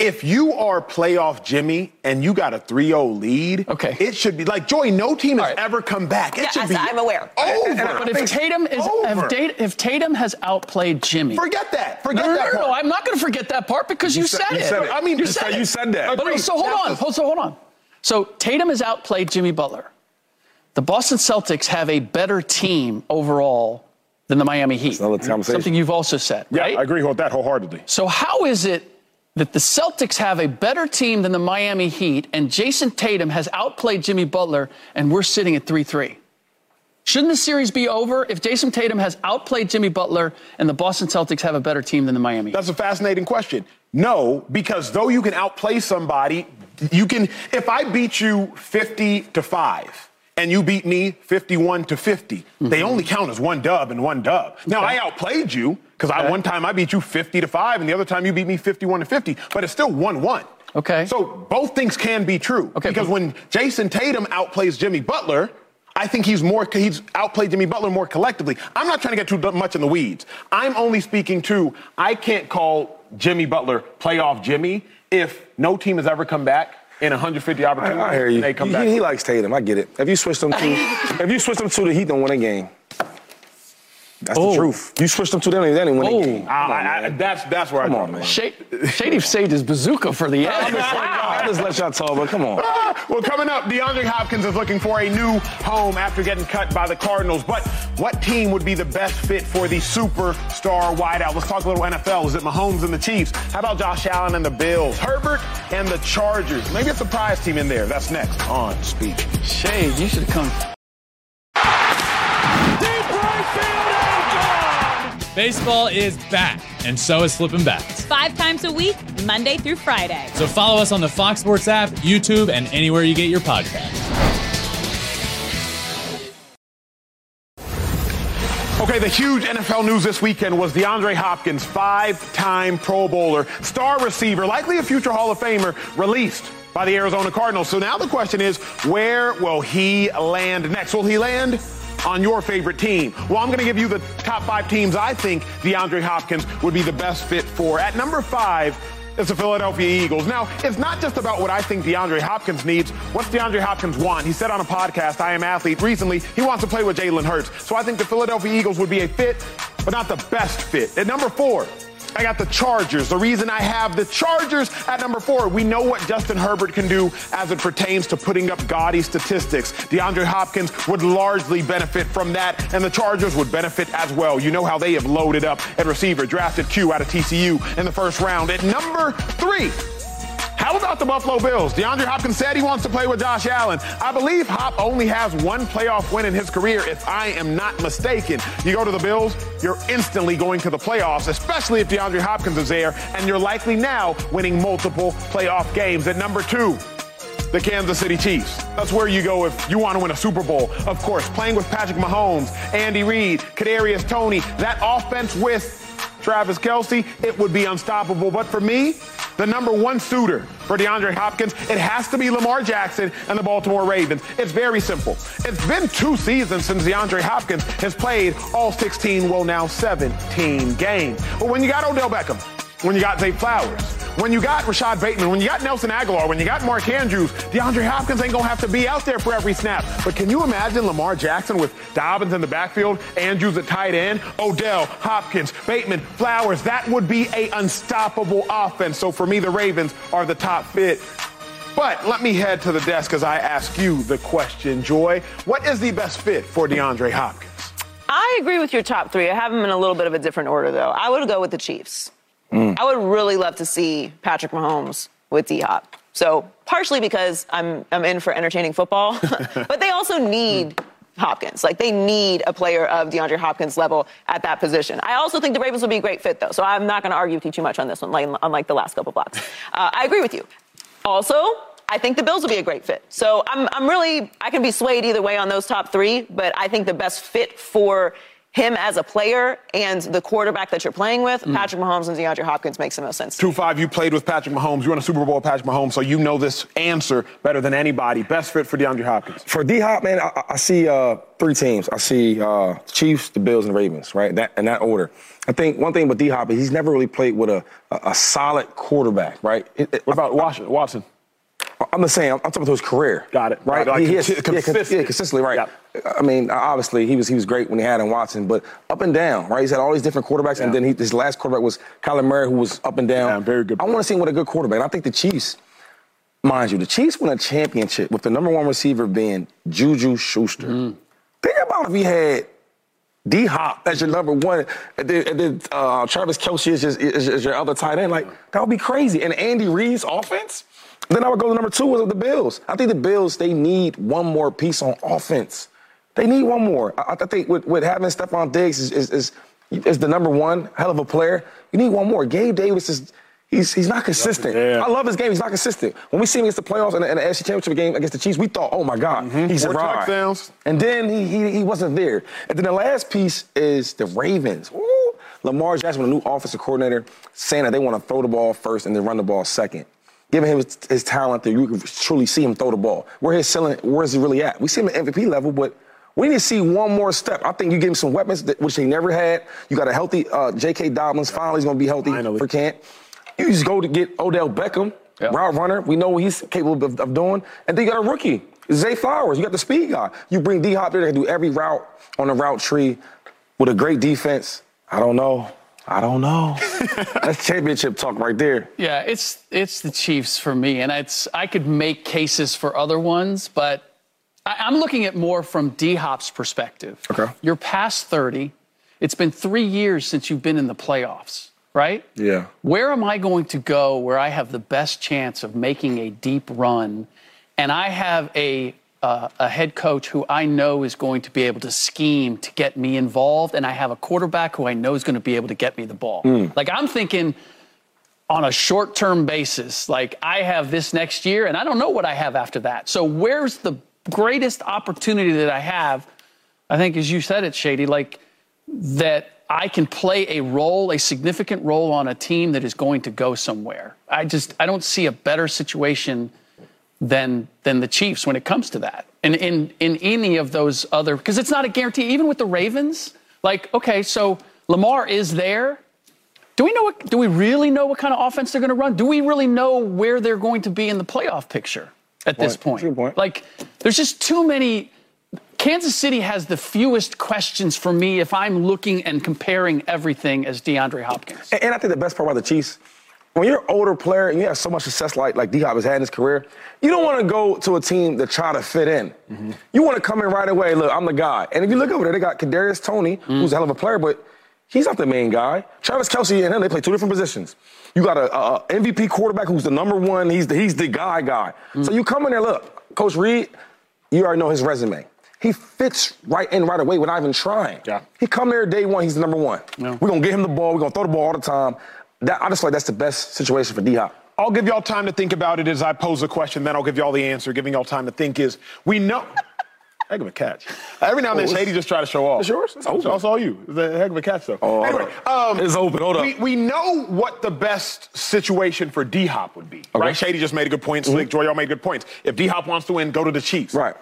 if you are playoff Jimmy and you got a 3-0 lead, okay. it should be like Joy. No team has right. ever come back. It yeah, should be. I'm aware. Over. But if Tatum is, if, if, Tatum has outplayed Jimmy, forget that. Forget no, no, that. No, no, no, I'm not going to forget that part because you, you said, it. said, it. I mean, you said, you said that. But, so hold on. Hold, so hold on. So Tatum has outplayed Jimmy Butler. The Boston Celtics have a better team overall than the Miami Heat. Something you've also said, yeah, right? I agree with that wholeheartedly. So how is it that the Celtics have a better team than the Miami Heat and Jayson Tatum has outplayed Jimmy Butler and we're sitting at 3-3? Shouldn't the series be over if Jayson Tatum has outplayed Jimmy Butler and the Boston Celtics have a better team than the Miami? That's a fascinating question. No, because though you can outplay somebody, you can if I beat you 50 to 5 and you beat me 51 to 50. Mm-hmm. They only count as one dub and one dub. Now I outplayed you because okay. I one time I beat you 50 to 5 and the other time you beat me 51 to 50, but it's still 1-1. Okay. So both things can be true. Okay. Because when Jayson Tatum outplays Jimmy Butler, I think he's more he's outplayed Jimmy Butler more collectively. I'm not trying to get too much in the weeds. I'm only speaking to I can't call Jimmy Butler playoff Jimmy if no team has ever come back in 150 opportunities. I, I hear you. They come he, back. he likes Tatum. I get it. If you switch them to, if you switch them to the Heat, don't win a game. That's oh. the truth. You switch them to them, they didn't win oh. a game. I, I, that's that's where come I on, man. Shady saved his bazooka for the [LAUGHS] end. I just let y'all talk, but come on. Ah, well, coming up, DeAndre Hopkins is looking for a new home after getting cut by the Cardinals. But what team would be the best fit for the superstar wideout? Let's talk a little NFL. Is it Mahomes and the Chiefs? How about Josh Allen and the Bills? Herbert and the Chargers? Maybe a surprise team in there. That's next on Speak. Shade, you should come. Baseball is back, and so is Flippin' Bats. Five times a week, Monday through Friday. So follow us on the Fox Sports app, YouTube, and anywhere you get your podcasts. Okay, the huge NFL news this weekend was DeAndre Hopkins, five time Pro Bowler, star receiver, likely a future Hall of Famer, released by the Arizona Cardinals. So now the question is where will he land next? Will he land on your favorite team? Well, I'm going to give you the top five teams I think DeAndre Hopkins would be the best fit for. At number five, it's the Philadelphia Eagles. Now, it's not just about what I think DeAndre Hopkins needs. What's DeAndre Hopkins want? He said on a podcast, I Am Athlete, recently, he wants to play with Jalen Hurts. So I think the Philadelphia Eagles would be a fit, but not the best fit. At number four, I got the Chargers. The reason I have the Chargers at number four, we know what Justin Herbert can do as it pertains to putting up gaudy statistics. DeAndre Hopkins would largely benefit from that, and the Chargers would benefit as well. You know how they have loaded up at receiver, drafted Q out of TCU in the first round. At number three, how about the Buffalo Bills? DeAndre Hopkins said he wants to play with Josh Allen. I believe Hop only has one playoff win in his career, if I am not mistaken. You go to the Bills, you're instantly going to the playoffs, especially if DeAndre Hopkins is there, and you're likely now winning multiple playoff games. At number two, the Kansas City Chiefs. That's where you go if you want to win a Super Bowl. Of course, playing with Patrick Mahomes, Andy Reid, Kadarius Toney, that offense with Travis Kelce, it would be unstoppable. But for me, the number one suitor for DeAndre Hopkins, it has to be Lamar Jackson and the Baltimore Ravens. It's very simple. It's been two seasons since DeAndre Hopkins has played all 16, well, now 17 games. But when you got Odell Beckham, when you got Zay Flowers, when you got Rashad Bateman, when you got Nelson Agholor, when you got Mark Andrews, DeAndre Hopkins ain't gonna have to be out there for every snap. But can you imagine Lamar Jackson with Dobbins in the backfield, Andrews at tight end, Odell, Hopkins, Bateman, Flowers? That would be a unstoppable offense. So for me, the Ravens are the top fit. But let me head to the desk as I ask you the question, Joy. What is the best fit for DeAndre Hopkins? I agree with your top three. I have them in a little bit of a different order, though. I would go with the Chiefs. Mm. I would really love to see Patrick Mahomes with D Hop. So partially because I'm I'm in for entertaining football, [LAUGHS] but they also need Hopkins. Like they need a player of DeAndre Hopkins level at that position. I also think the Ravens would be a great fit though, so I'm not going to argue with you too much on this one, like, unlike the last couple blocks. [LAUGHS] Uh, I agree with you. Also, I think the Bills will be a great fit. So I'm, I'm really, I can be swayed either way on those top three, but I think the best fit for him as a player and the quarterback that you're playing with, mm. Patrick Mahomes and DeAndre Hopkins makes the most sense. Two five, you played with Patrick Mahomes. You won a Super Bowl with Patrick Mahomes, so you know this answer better than anybody. Best fit for DeAndre Hopkins. For D Hop, man, I, I see uh, three teams. I see uh, Chiefs, the Bills, and the Ravens. Right, that in that order. I think one thing with D Hop is he's never really played with a, a, a solid quarterback. Right. It, it, what about Washington? Watson? I'm just saying, I'm, talking about his career. Got it. Right. Like, he, is, yeah, consistent. yeah, consistently right. I mean, obviously he was he was great when he had him Watson, but up and down, right? He's had all these different quarterbacks, yeah. and then he, his last quarterback was Kyler Murray, who was up and down. Yeah, very good. I want to see him with a good quarterback. And I think the Chiefs, mind you, the Chiefs won a championship with the number one receiver being Juju Schuster. Mm. Think about if he had D Hop as your number one, and then, and then uh, Travis Kelce is, is, is, your other tight end. Like that would be crazy. And Andy Reid's offense. Then I would go to number two was the Bills. I think the Bills, they need one more piece on offense. They need one more. I, I think with, with having Stefon Diggs is, is, is, is, the number one, hell of a player. You need one more. Gabe Davis is he's he's not consistent. I love his game. He's not consistent. When we see him against the playoffs and the, the AFC Championship game against the Chiefs, we thought, oh my God, mm-hmm. he's Four arrived. Touchdowns. And then he, he he wasn't there. And then the last piece is the Ravens. Ooh, Lamar Jackson, a new offensive coordinator, saying that they want to throw the ball first and then run the ball second giving him his, his, talent that you can truly see him throw the ball. Where his ceiling, where's he really at? We see him at MVP level, but we need to see one more step. I think you give him some weapons that, which they never had. You got a healthy uh, J.K. Dobbins. Finally, he's going to be healthy Finally. for Kent. You just go to get Odell Beckham, yep. route runner. We know what he's capable of, of, doing. And then you got a rookie, Zay Flowers. You got the speed guy. You bring D Hop there to do every route on the route tree with a great defense. I don't know. I don't know. [LAUGHS] That's championship talk right there. Yeah, it's it's the Chiefs for me, and it's I could make cases for other ones, but I, am looking at more from D Hop's perspective. Okay. You're past 30. It's been three years since you've been in the playoffs, right? Yeah. Where am I going to go where I have the best chance of making a deep run, and I have a uh, a head coach who I know is going to be able to scheme to get me involved, and I have a quarterback who I know is going to be able to get me the ball. Mm. Like I'm thinking on a short term basis, like I have this next year, and I don't know what I have after that. So where's the greatest opportunity that I have? I think, as you said it, Shady, like that I can play a role, a significant role on a team that is going to go somewhere. I just I don't see a better situation than than the Chiefs when it comes to that. And in in any of those other because it's not a guarantee. Even with the Ravens, like okay, so Lamar is there. Do we know what? Do we really know what kind of offense they're going to run? Do we really know where they're going to be in the playoff picture at point. this point? Point. Like, there's just too many. Kansas City has the fewest questions for me if I'm looking and comparing everything as DeAndre Hopkins. And, and I think the best part about the Chiefs when you're an older player and you have so much success like like D Hop has had in his career, you don't want to go to a team to try to fit in. Mm-hmm. You want to come in right away. Look, I'm the guy. And if you look over there, they got Kadarius Toney, mm-hmm. who's a hell of a player, but He's not the main guy. Travis Kelce and him, they play two different positions. You got a, a, MVP quarterback who's the number one. He's the, he's the guy guy. Mm. So you come in there, look, Coach Reid, you already know his resume. He fits right in right away without even trying. Yeah. He come there day one, he's the number one. Yeah. We're gonna get him the ball. We're gonna throw the ball all the time. That, I just like that's the best situation for D Hop. I'll give y'all time to think about it as I pose a question, then I'll give y'all the answer. Giving y'all time to think is we know. heck of a catch. Every now and then, oh, Shady just try to show off. It's yours? It's open. It's all you. It's a heck of a catch, though. Oh, anyway, um, it's open. Hold up. We, we know what the best situation for D Hop would be, okay. right? Shady just made a good point. Slick, mm-hmm. Joy, y'all made good points. If D Hop wants to win, go to the Chiefs. Right.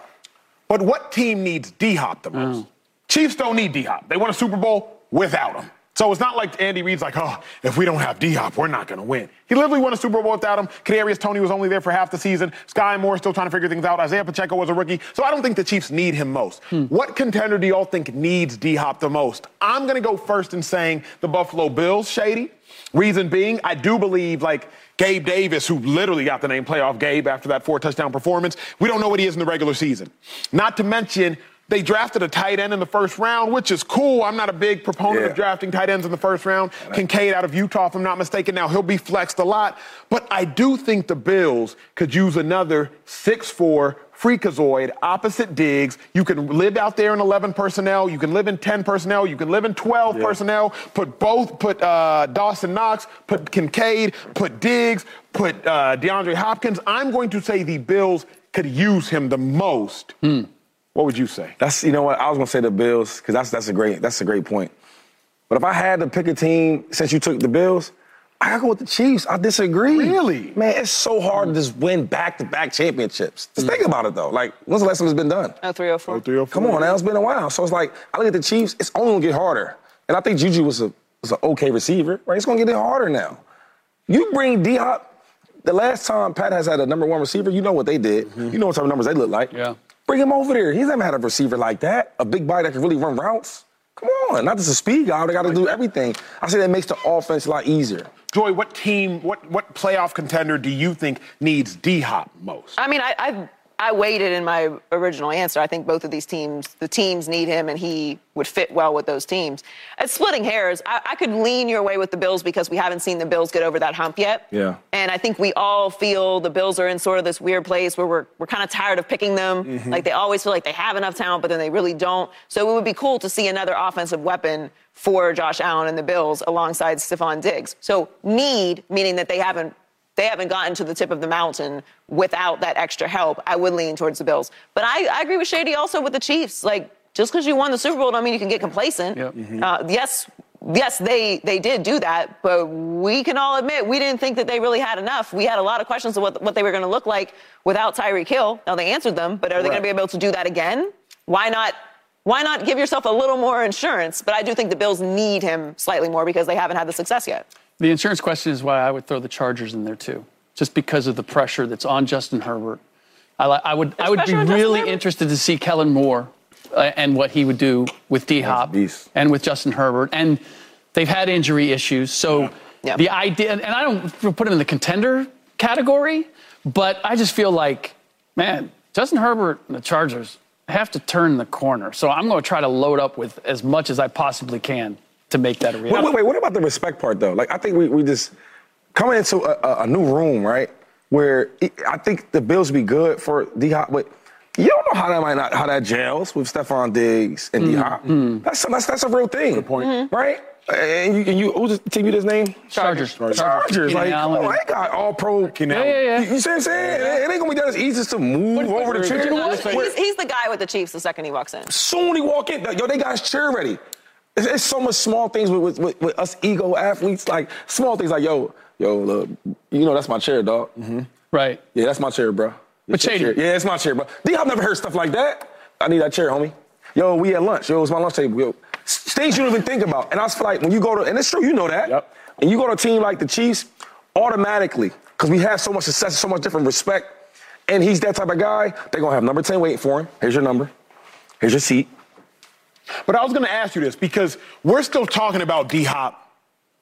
But what team needs D Hop the most? Mm. Chiefs don't need D Hop. They won a Super Bowl without him. So it's not like Andy Reid's like, oh, if we don't have D Hop, we're not going to win. He literally won a Super Bowl without him. Kadarius Toney was only there for half the season. Skyy Moore still trying to figure things out. Isaiah Pacheco was a rookie. So I don't think the Chiefs need him most. Hmm. What contender do y'all think needs D Hop the most? I'm going to go first in saying the Buffalo Bills, Shady. Reason being, I do believe like Gabe Davis, who literally got the name playoff Gabe after that four touchdown performance, we don't know what he is in the regular season. Not to mention they drafted a tight end in the first round, which is cool. I'm not a big proponent yeah. of drafting tight ends in the first round. Kincaid out of Utah, if I'm not mistaken. Now, he'll be flexed a lot. But I do think the Bills could use another 6'4 freakazoid opposite Diggs. You can live out there in 11 personnel. You can live in 10 personnel. You can live in 12 yeah. personnel. Put both, put uh, Dawson Knox, put Kincaid, put Diggs, put uh, DeAndre Hopkins. I'm going to say the Bills could use him the most. Hmm. What would you say? That's you know what I was gonna say the Bills because that's that's a great that's a great point. But if I had to pick a team since you took the Bills, I gotta go with the Chiefs. I disagree. Really? Man, it's so hard to just win back-to-back championships. Just mm. think about it though. Like, when's the last time it's been done? Oh, 304. Oh, 304. Come on, now it's been a while. So it's like I look at the Chiefs. It's only gonna get harder. And I think Juju was a was an okay receiver. Right? It's gonna get harder now. You bring D Hop. The last time Pat has had a number one receiver, you know what they did. Mm-hmm. You know what type of numbers they look like. Yeah. Bring him over there. He's never had a receiver like that, a big body that can really run routes. Come on, not just a speed guy. They got to do everything. I say that makes the offense a lot easier. Joy, what team, what what playoff contender do you think needs D Hop most? I mean, I, I've I waited in my original answer. I think both of these teams, the teams need him, and he would fit well with those teams. At splitting hairs, I, I, could lean your way with the Bills because we haven't seen the Bills get over that hump yet. Yeah. And I think we all feel the Bills are in sort of this weird place where we're, we're kind of tired of picking them. Mm-hmm. Like they always feel like they have enough talent, but then they really don't. So it would be cool to see another offensive weapon for Josh Allen and the Bills alongside Stefon Diggs. So need, meaning that they haven't they haven't gotten to the tip of the mountain without that extra help, I would lean towards the Bills. But I, I agree with Shady also with the Chiefs. Like, just because you won the Super Bowl don't mean you can get complacent. Yep. Mm-hmm. Uh, yes, yes, they they did do that, but we can all admit we didn't think that they really had enough. We had a lot of questions of what, what they were going to look like without Tyreek Hill. Now they answered them, but are they right. going to be able to do that again? Why not? Why not give yourself a little more insurance? But I do think the Bills need him slightly more because they haven't had the success yet. The insurance question is why I would throw the Chargers in there too, just because of the pressure that's on Justin Herbert. I, I would I would be really interested to see Kellen Moore uh, and what he would do with D Hop and with Justin Herbert. And they've had injury issues, so yeah. the idea and I don't put him in the contender category, but I just feel like man, Justin Herbert and the Chargers have to turn the corner. So I'm going to try to load up with as much as I possibly can to make that a reality. Wait, wait, wait. What about the respect part, though? Like, I think we, we just coming into a, a, new room, right? Where it, I think the Bills be good for D Hop, but you don't know how that might not how that gels with Stefon Diggs and mm, D Hop. Mm. That's, that's that's a real thing. Good point. Mm-hmm. Right? And you, and you who's the team you just name? Chargers. Chargers. Chargers. Like, oh, I got all pro. Yeah, yeah, yeah. You, you see what I'm saying? Yeah. It ain't gonna be that as easy to move over the chair. He's, he's, the guy with the Chiefs the second he walks in. Soon he walk in, yo, they got his chair ready. It's, it's so much small things with, with, with, us ego athletes, like small things like, yo, yo, look, you know that's my chair, dog. Mm-hmm. Right. Yeah, that's my chair, bro. But Shady. Yeah, it's my chair, bro. D, I've never heard stuff like that. I need that chair, homie. Yo, we at lunch. Yo, it's my lunch table. Yo, things you don't even think about. And I feel like when you go to, and it's true, you know that. Yep. And you go to a team like the Chiefs, automatically, because we have so much success, so much different respect, and he's that type of guy, they're gonna have number 10 waiting for him. Here's your number. Here's your seat. But I was going to ask you this because we're still talking about D Hop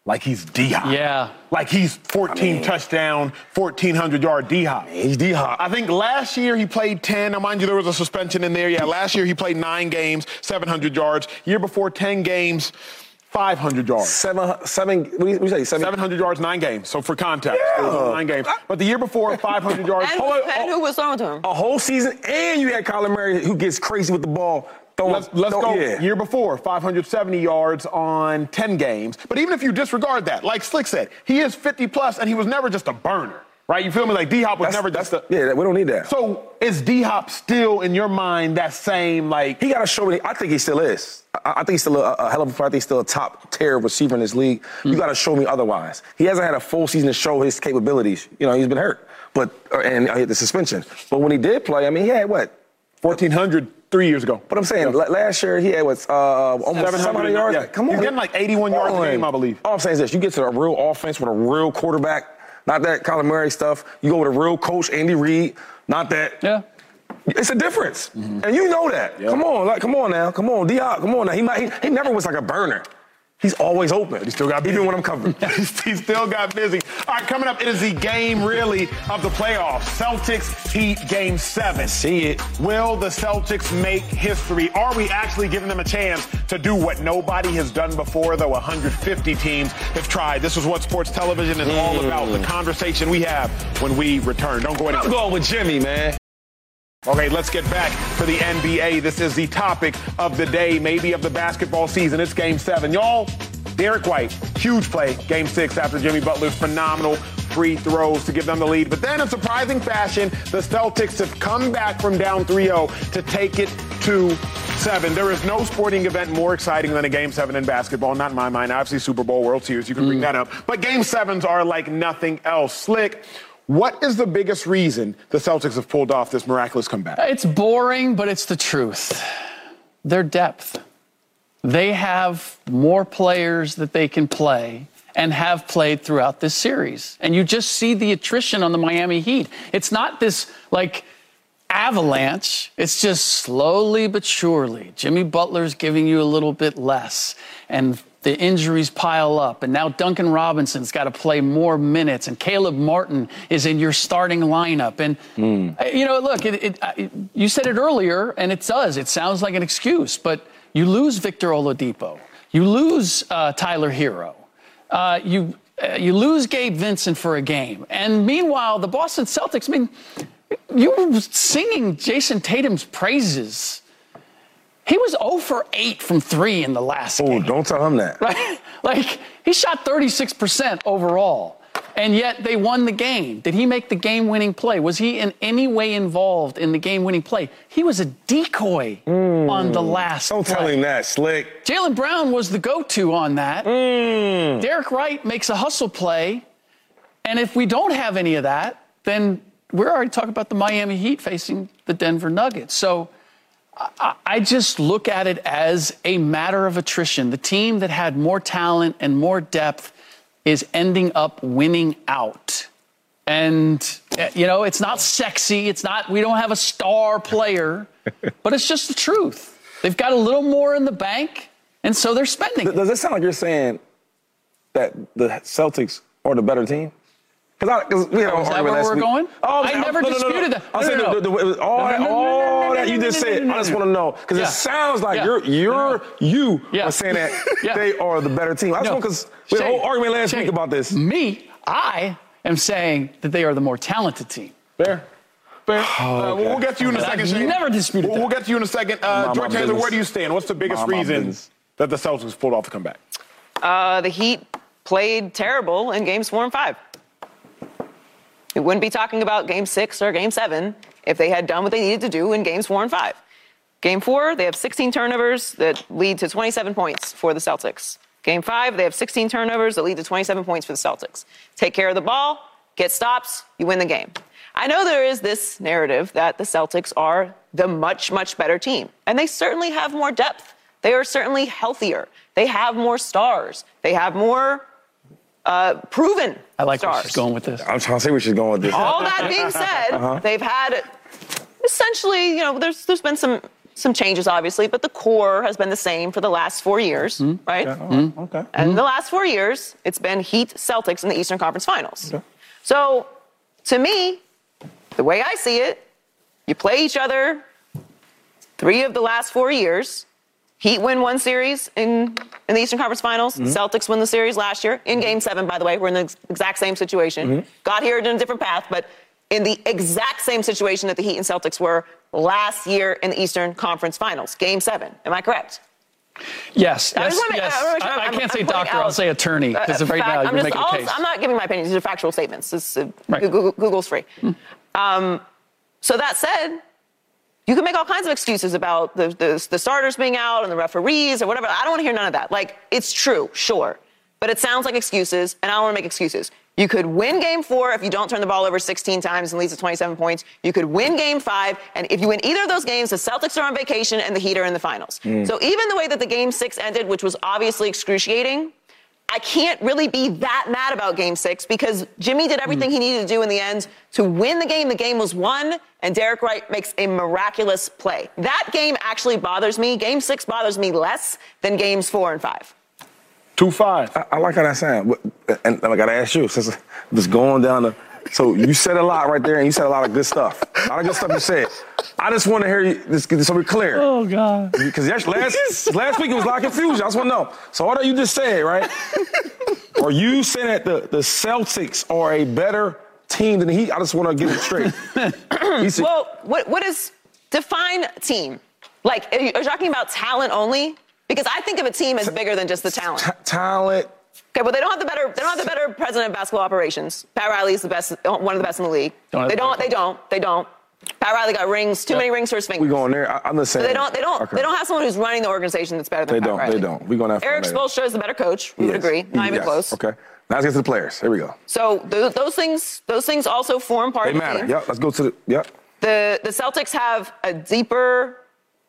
like he's D Hop. Yeah. Like he's 14 I mean, touchdown, 1,400 yard D Hop. He's D Hop. I think last year he played 10. Now, mind you, there was a suspension in there. Yeah, last year he played nine games, 700 yards. Year before, 10 games. 500 yards. Seven, seven. What do you, what do you say? Seven. 700 yards, nine games. So for context, Yeah. nine games. But the year before, [LAUGHS] 500 yards. And, Hold on, and who was throwing to him? A whole season, and you had Kyler Murray who gets crazy with the ball. Throwing, Let's, let's throw- go. Yeah. Year before, 570 yards on 10 games. But even if you disregard that, like Slick said, he is 50 plus, and he was never just a burner, right? You feel me? Like D Hop was That's- never just a. Yeah, we don't need that. So is D Hop still in your mind that same like? He got to show me. I think he still is. I, I think he's still a, a hell of a player. I think he's still a top tier receiver in this league. You got to show me otherwise. He hasn't had a full season to show his capabilities. You know, he's been hurt, but uh, and uh, the suspension. But when he did play, I mean, he had what? 1400 three years ago. But I'm saying la- last year he had what? Uh, almost 700, yards. Yeah. Come on, He's getting like 81 yards a game, I believe. All I'm saying is this: you get to a real offense with a real quarterback, not that Kyler Murray stuff. You go with a real coach, Andy Reid, not that. Yeah. It's a difference, and you know that. Come on, like, come on now, come on, D Hop, come on now. He might, he, he never was like a burner. He's always open. He still got even when I'm covering. [LAUGHS] he still got busy. All right, coming up, it is the game really of the playoffs. Celtics Heat Game Seven. See it. Will the Celtics make history? Are we actually giving them a chance to do what nobody has done before, though 150 teams have tried? This is what sports television is all about. The mm. conversation we have when we return. Don't go anywhere. I'm going with Jimmy, man. Okay, let's get back to the NBA. This is the topic of the day, maybe of the basketball season. It's game seven. Y'all, Derrick White, huge play, game six after Jimmy Butler's phenomenal free throws to give them the lead. But then in surprising fashion, the Celtics have come back from down 3-0 to take it to seven. There is no sporting event more exciting than a game seven in basketball. Not in my mind. Obviously, Super Bowl, World Series, you can bring mm. that up. But game sevens are like nothing else. Slick, what is the biggest reason the Celtics have pulled off this miraculous comeback? It's boring, but it's the truth. Their depth. They have more players that they can play and have played throughout this series. And you just see the attrition on the Miami Heat. It's not this like avalanche. It's just slowly but surely. Jimmy Butler's giving you a little bit less. And the injuries pile up. And now Duncan Robinson's got to play more minutes. And Caleb Martin is in your starting lineup. And, uh, you know, look, it, it, you said it earlier, and it does. It sounds like an excuse. But you lose Victor Oladipo. You lose uh, Tyler Herro. Uh, you, uh, you lose Gabe Vincent for a game. And meanwhile, the Boston Celtics, I mean, you were singing Jayson Tatum's praises. He was 0 for 8 from 3 in the last game. Oh, game. don't tell him that. Right? [LAUGHS] Like, he shot 36% overall, and yet they won the game. Did he make the game winning play? Was he in any way involved in the game winning play? He was a decoy on the last Don't play. tell him that, Slick. Jaylen Brown was the go to on that. Mm. Derrick White makes a hustle play. And if we don't have any of that, then we're already talking about the Miami Heat facing the Denver Nuggets. So I, just look at it as a matter of attrition. The team that had more talent and more depth is ending up winning out. And, eh, you know, it's not sexy. It's not, we don't have a star player, [LAUGHS] but it's just the truth. They've got a little more in the bank, and so they're spending. Does it sound like you're saying that the Celtics are the better team? Because we had Oh, an is that argument where last we're week. going? Oh, I I'm- never no, no, no, no. disputed that. I'm No, saying no, the- the- the- all, No, that, no, no, all no, no, that you just no, no, said, I just want to know because Yeah. it sounds like Yeah. you're you're you Yeah. are saying that [LAUGHS] they are the better team. I just want because we had a Shay, whole argument last Shay, week about this. Me, I am saying that they are the more talented team. Fair. Fair. [SIGHS] uh, we'll, we'll get to you in a I've second. Shane. never disputed We'll, we'll get to you in a second. Uh, George Taylor, where do you stand? What's the biggest Mind reason that the Celtics pulled off the comeback? Uh, the Heat played terrible in games four and five. We wouldn't be talking about game six or game seven if they had done what they needed to do in games four and five. Game four, they have 16 turnovers that lead to 27 points for the Celtics. Game five, they have 16 turnovers that lead to 27 points for the Celtics. Take care of the ball, get stops, you win the game. I know there is this narrative that the Celtics are the much, much better team, and they certainly have more depth. They are certainly healthier. They have more stars. They have more uh, proven I like stars. where she's going with this. I'm trying to say where she's going with this. All that being said, Uh-huh. they've had essentially, you know, there's there's been some some changes, obviously, but the core has been the same for the last four years, right? Mm-hmm. Okay. And the last four years, it's been Heat Celtics in the Eastern Conference Finals. So, to me, the way I see it, you play each other three of the last four years. Heat win one series in, in the Eastern Conference Finals. Mm-hmm. Celtics win the series last year in Game Seven. By the way, we're in the ex- exact same situation. Mm-hmm. Got here in a different path, but in the exact same situation that the Heat and Celtics were last year in the Eastern Conference Finals. Game Seven. Am I correct? Yes, I yes, make- yes. I sure I, I can't I'm say putting doctor. I'll say attorney because uh, right fact. now I'm you're just- making a case. I'm not giving my opinions. These are factual statements. This, uh, Right. Hmm. Google, Google's free. Um, so that said, you can make all kinds of excuses about the, the, the starters being out and the referees or whatever. I don't want to hear none of that. Like, it's true, sure. But it sounds like excuses, and I don't want to make excuses. You could win game four if you don't turn the ball over 16 times and leads to 27 points. You could win game five, and if you win either of those games, the Celtics are on vacation and the Heat are in the finals. Hmm. So even the way that the game six ended, which was obviously excruciating, I can't really be that mad about game six because Jimmy did everything hmm. he needed to do in the end to win the game. The game was won, and Derrick White makes a miraculous play. That game actually bothers me. Game six bothers me less than games four and five. Two five. I, I like how that sound. But- And, and I gotta ask you, since it's going down the. So you said a lot right there, and you said a lot of good stuff. A lot of good stuff you said. I just want to hear you, this, so we're clear. oh God. Because last, last week it was a lot of confusion. I just want to know. So all that you just said, right? Are you saying that the, the Celtics are a better team than the Heat? I just want to get it straight. [LAUGHS] Said- Well, what, what is define team? Like, are you, are you talking about talent only? Because I think of a team as bigger than just the talent. ta- talent. Okay, well, they don't have the better. They don't have the better president of basketball operations. Pat Riley is the best, one of the best in the league. Don't they don't, they don't. They don't. Pat Riley got rings, too many rings for his fingers. We going there. I, I'm just saying. They don't. They don't. Okay. They don't have someone who's running the organization that's better than They Pat don't. Riley. They don't. We gonna have to. Erik fun. Spoelstra is the better coach. We would Yes. agree. Not even Yes. close. Okay. Now let's get to the players. Here we go. So th- those things, those things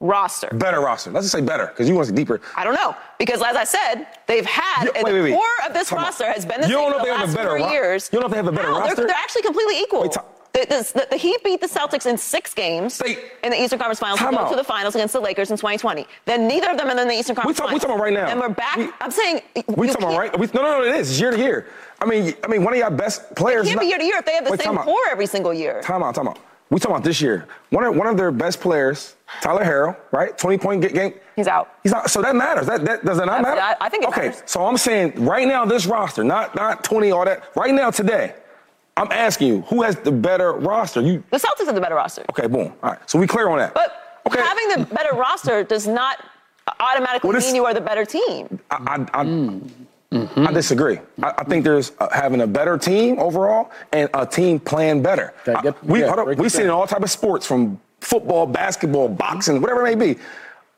also form part They of the matter. team. Yep. Let's go to the. Yep. The the Celtics have a deeper roster. Better roster. Let's just say better, because you want to see deeper. I don't know because, as I said, they've had You- wait, the wait, wait. core of this out. roster has been the You same for the they have a last better four ro- years. you don't know if they have a better No, roster? They're, they're actually completely equal. Ti- the, the, the Heat beat the Celtics in six games They- in the Eastern Conference Finals to go out. to the finals against the Lakers in 2020. Then neither of them are in the Eastern Conference talk- we Finals. talking about right now. And we're back. We- I'm saying We you talking about right? We, no, no, no. It is. It's year to year. I mean, I mean, one of your best players. It can't is be year to year if they have the Wait, same core every single year. Time out. Time out. We talking about this year. One of one of their best players, Tyler Herro, right? 20 point game. He's out. He's not. So that matters. That, that does that not I- matter? I- I think it okay. matters. So I'm saying right now, this roster, not not 20 all that. Right now, today, I'm asking you, who has the better roster? You The Celtics have the better roster. okay? Boom. All right. So we clear on that. But okay. having the better roster does not automatically Well, this- mean you are the better team. I, I, I, mm. I disagree. I, I think there's uh, having a better team overall and a team playing better. Get- I- we yeah, up, we it see in all type of sports, from football, basketball, boxing, whatever it may be.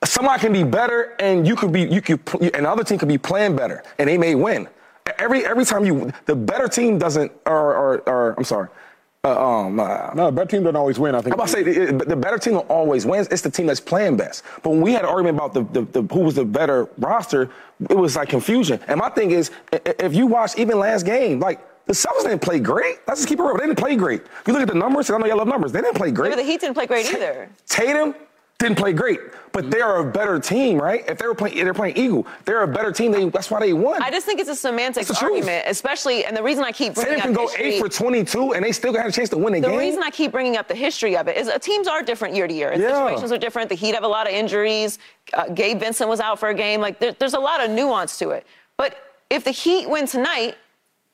Somebody can be better, and you could be you could and other team could be playing better, and they may win. Every every time you the better team doesn't or or, or I'm sorry. Uh, um, uh, No, better team doesn't always win. I think. I'm about to say the, the better team will always wins. It's the team that's playing best. But when we had an argument about the, the, the who was the better roster, it was like confusion. And my thing is, if you watch even last game, like the Celtics didn't play great. Let's just keep it real. They didn't play great. You look at the numbers, and I know y'all love numbers. They didn't play great. But the Heat didn't play great either. Tatum didn't play great, but they are a better team, right? If they were playing, they're playing Eagle. They're a better team. They, that's why they won. I just think it's a semantics argument, especially, and the reason I keep bringing Tatum up can go history, eight for 22, and they still had a chance to win the, the game. reason I keep bringing up the history of it is uh, teams are different year to year. and Yeah. Situations are different. The Heat have a lot of injuries. Uh, Gabe Vincent was out for a game. Like there, there's a lot of nuance to it. But if the Heat win tonight,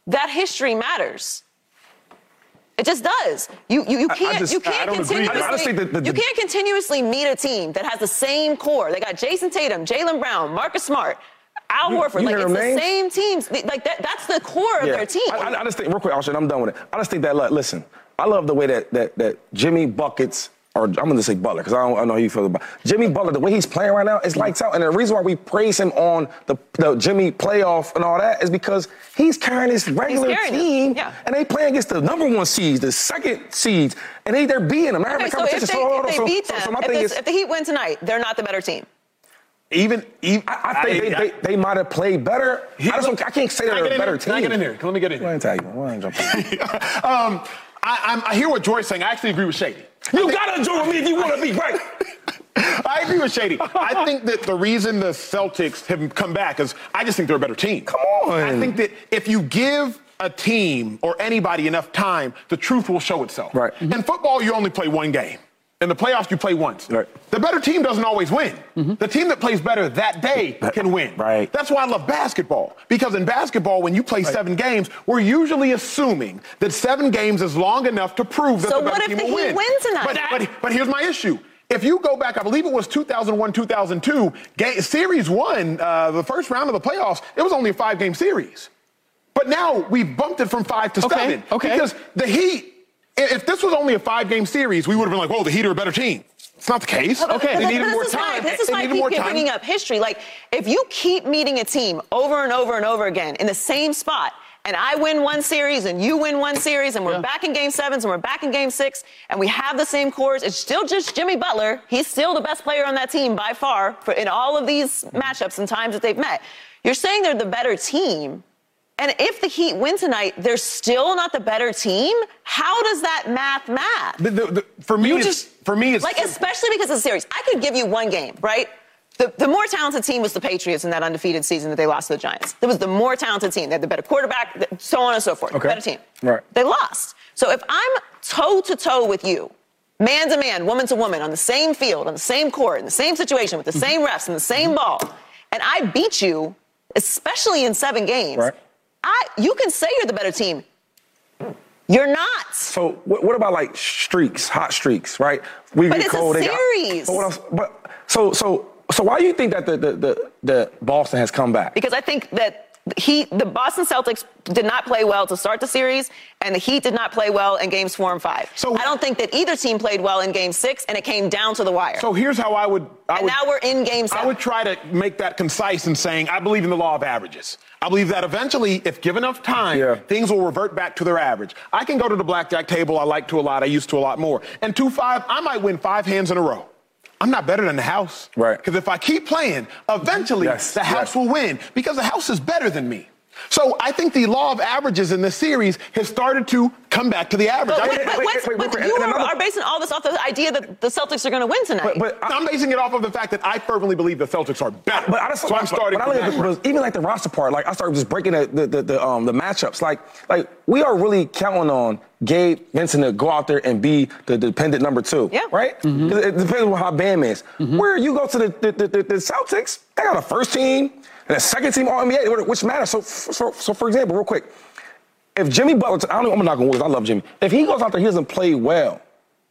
that history matters. It just does. You you, you can't just- you can't continuously that the- you can't continuously meet a team that has the same core. They got Jayson Tatum, Jaylen Brown, Marcus Smart, Al Horford. you like it's the same teams. Like that, that's the core of their team. I, I- I just think real quick, Austin, I'm done with it. I just think that like, listen, I love the way that that that Jimmy buckets. Or I'm gonna say Butler because I don't I know how you feel about Jimmy Butler. The way he's playing right now is lights out, and the reason why we praise him on the, the Jimmy playoff and all that is because he's carrying his regular carrying team, yeah. and they playing against the number one seeds, the second seeds, and they they're beating them. They're having Okay, a so if competition. they, hold if they so- beat them, so my if, thing this- is, if the Heat win tonight, they're not the better team. even, even I, I think they, they, they might have played better. I, just don't, I can't say they're a better here? team. Can I get in here? Let me get in here. and tag me. Go ahead and jump in. um, I, I'm, I hear what Joy's saying. I actually agree with Shady. You gotta agree with me if you want to be right. [LAUGHS] I agree with Shady. I think that the reason the Celtics have come back is I just think they're a better team. Come on. I think that if you give a team or anybody enough time, the truth will show itself. Right. In football, you only play one game. In the playoffs, you play once. Right. The better team doesn't always win. Mm-hmm. The team that plays better that day can win. Right. That's why I love basketball. Because in basketball, when you play seven games, we're usually assuming that seven games is long enough to prove that So the better what if team the will Heat win. win tonight? But, but, but here's my issue. If you go back, I believe it was 2001, 2002, game, series one, uh, the first round of the playoffs, it was only a five game series. But now we've bumped it from five to Okay, seven. okay. Because the Heat, i- if this was only a five game series, we would have been like, whoa, the Heat are a better team. It's not the case. But- Okay. but- They needed this more is why- time. This is They why I needed keep time. bringing up history. Like, if you keep meeting a team over and over and over again in the same spot, and I win one series and you win one series, and we're Yeah. back in game sevens and we're back in game six, and we have the same cores, it's still just Jimmy Butler. He's still the best player on that team by far for, in all of these matchups and times that they've met. You're saying they're the better team. And if the Heat win tonight, they're still not the better team. How does that math math? The- the- the- for me, You it's, just- for me, it's Like, especially because of the series. I could give you one game, right? The, the more talented team was the Patriots in that undefeated season that they lost to the Giants. There was the more talented team. They had the better quarterback, so on and so forth. Okay. Better team. Right. They lost. So if I'm toe to toe with you, man to man, woman to woman, on the same field, on the same court, in the same situation, with the mm-hmm. same refs, and the same mm-hmm. ball, and I beat you, especially in seven games, Right. I, you can say you're the better team. You're not. So what, what about like streaks, hot streaks, right? We But get it's a cold, got- series. but, what else, but so so so why do you think that the the, the, the Boston has come back? because I think that he, the Boston Celtics did not play well to start the series, and the Heat did not play well in games four and five. So- I don't think that either team played well in game six, and it came down to the wire. So here's how I would. I and would, now we're in game seven. I would try to make that concise in saying I believe in the law of averages. I believe that eventually, if given enough time, Yeah. things will revert back to their average. I can go to the blackjack table. I like to a lot. I used to a lot more. And two five, I might win five hands in a row. I'm not better than the house. Right. Because if I keep playing, eventually Yes, the house yes. will win because the house is better than me. So I think the law of averages in this series has started to come back to the average. but, I wait, think- but, wait, wait, wait, but you and are, another- are basing all this off the idea that the Celtics are going to win tonight. But, but I- I'm basing it off of the fact that I fervently believe the Celtics are better. But I just, so I'm starting. But I from look that at the, point. even like the roster part, like I started just breaking the the, the, the um the matchups. Like like we are really counting on Gabe Vincent to go out there and be the dependent number two. Yeah. Right. 'Cause It depends on how Bam is. Where you go to the the, the, the the Celtics, they got a first team and a second team All NBA, which matters. So so so for example, real quick, if Jimmy Butler, I don't, know, I'm not gonna worry. I love Jimmy. If he goes out there, he doesn't play well.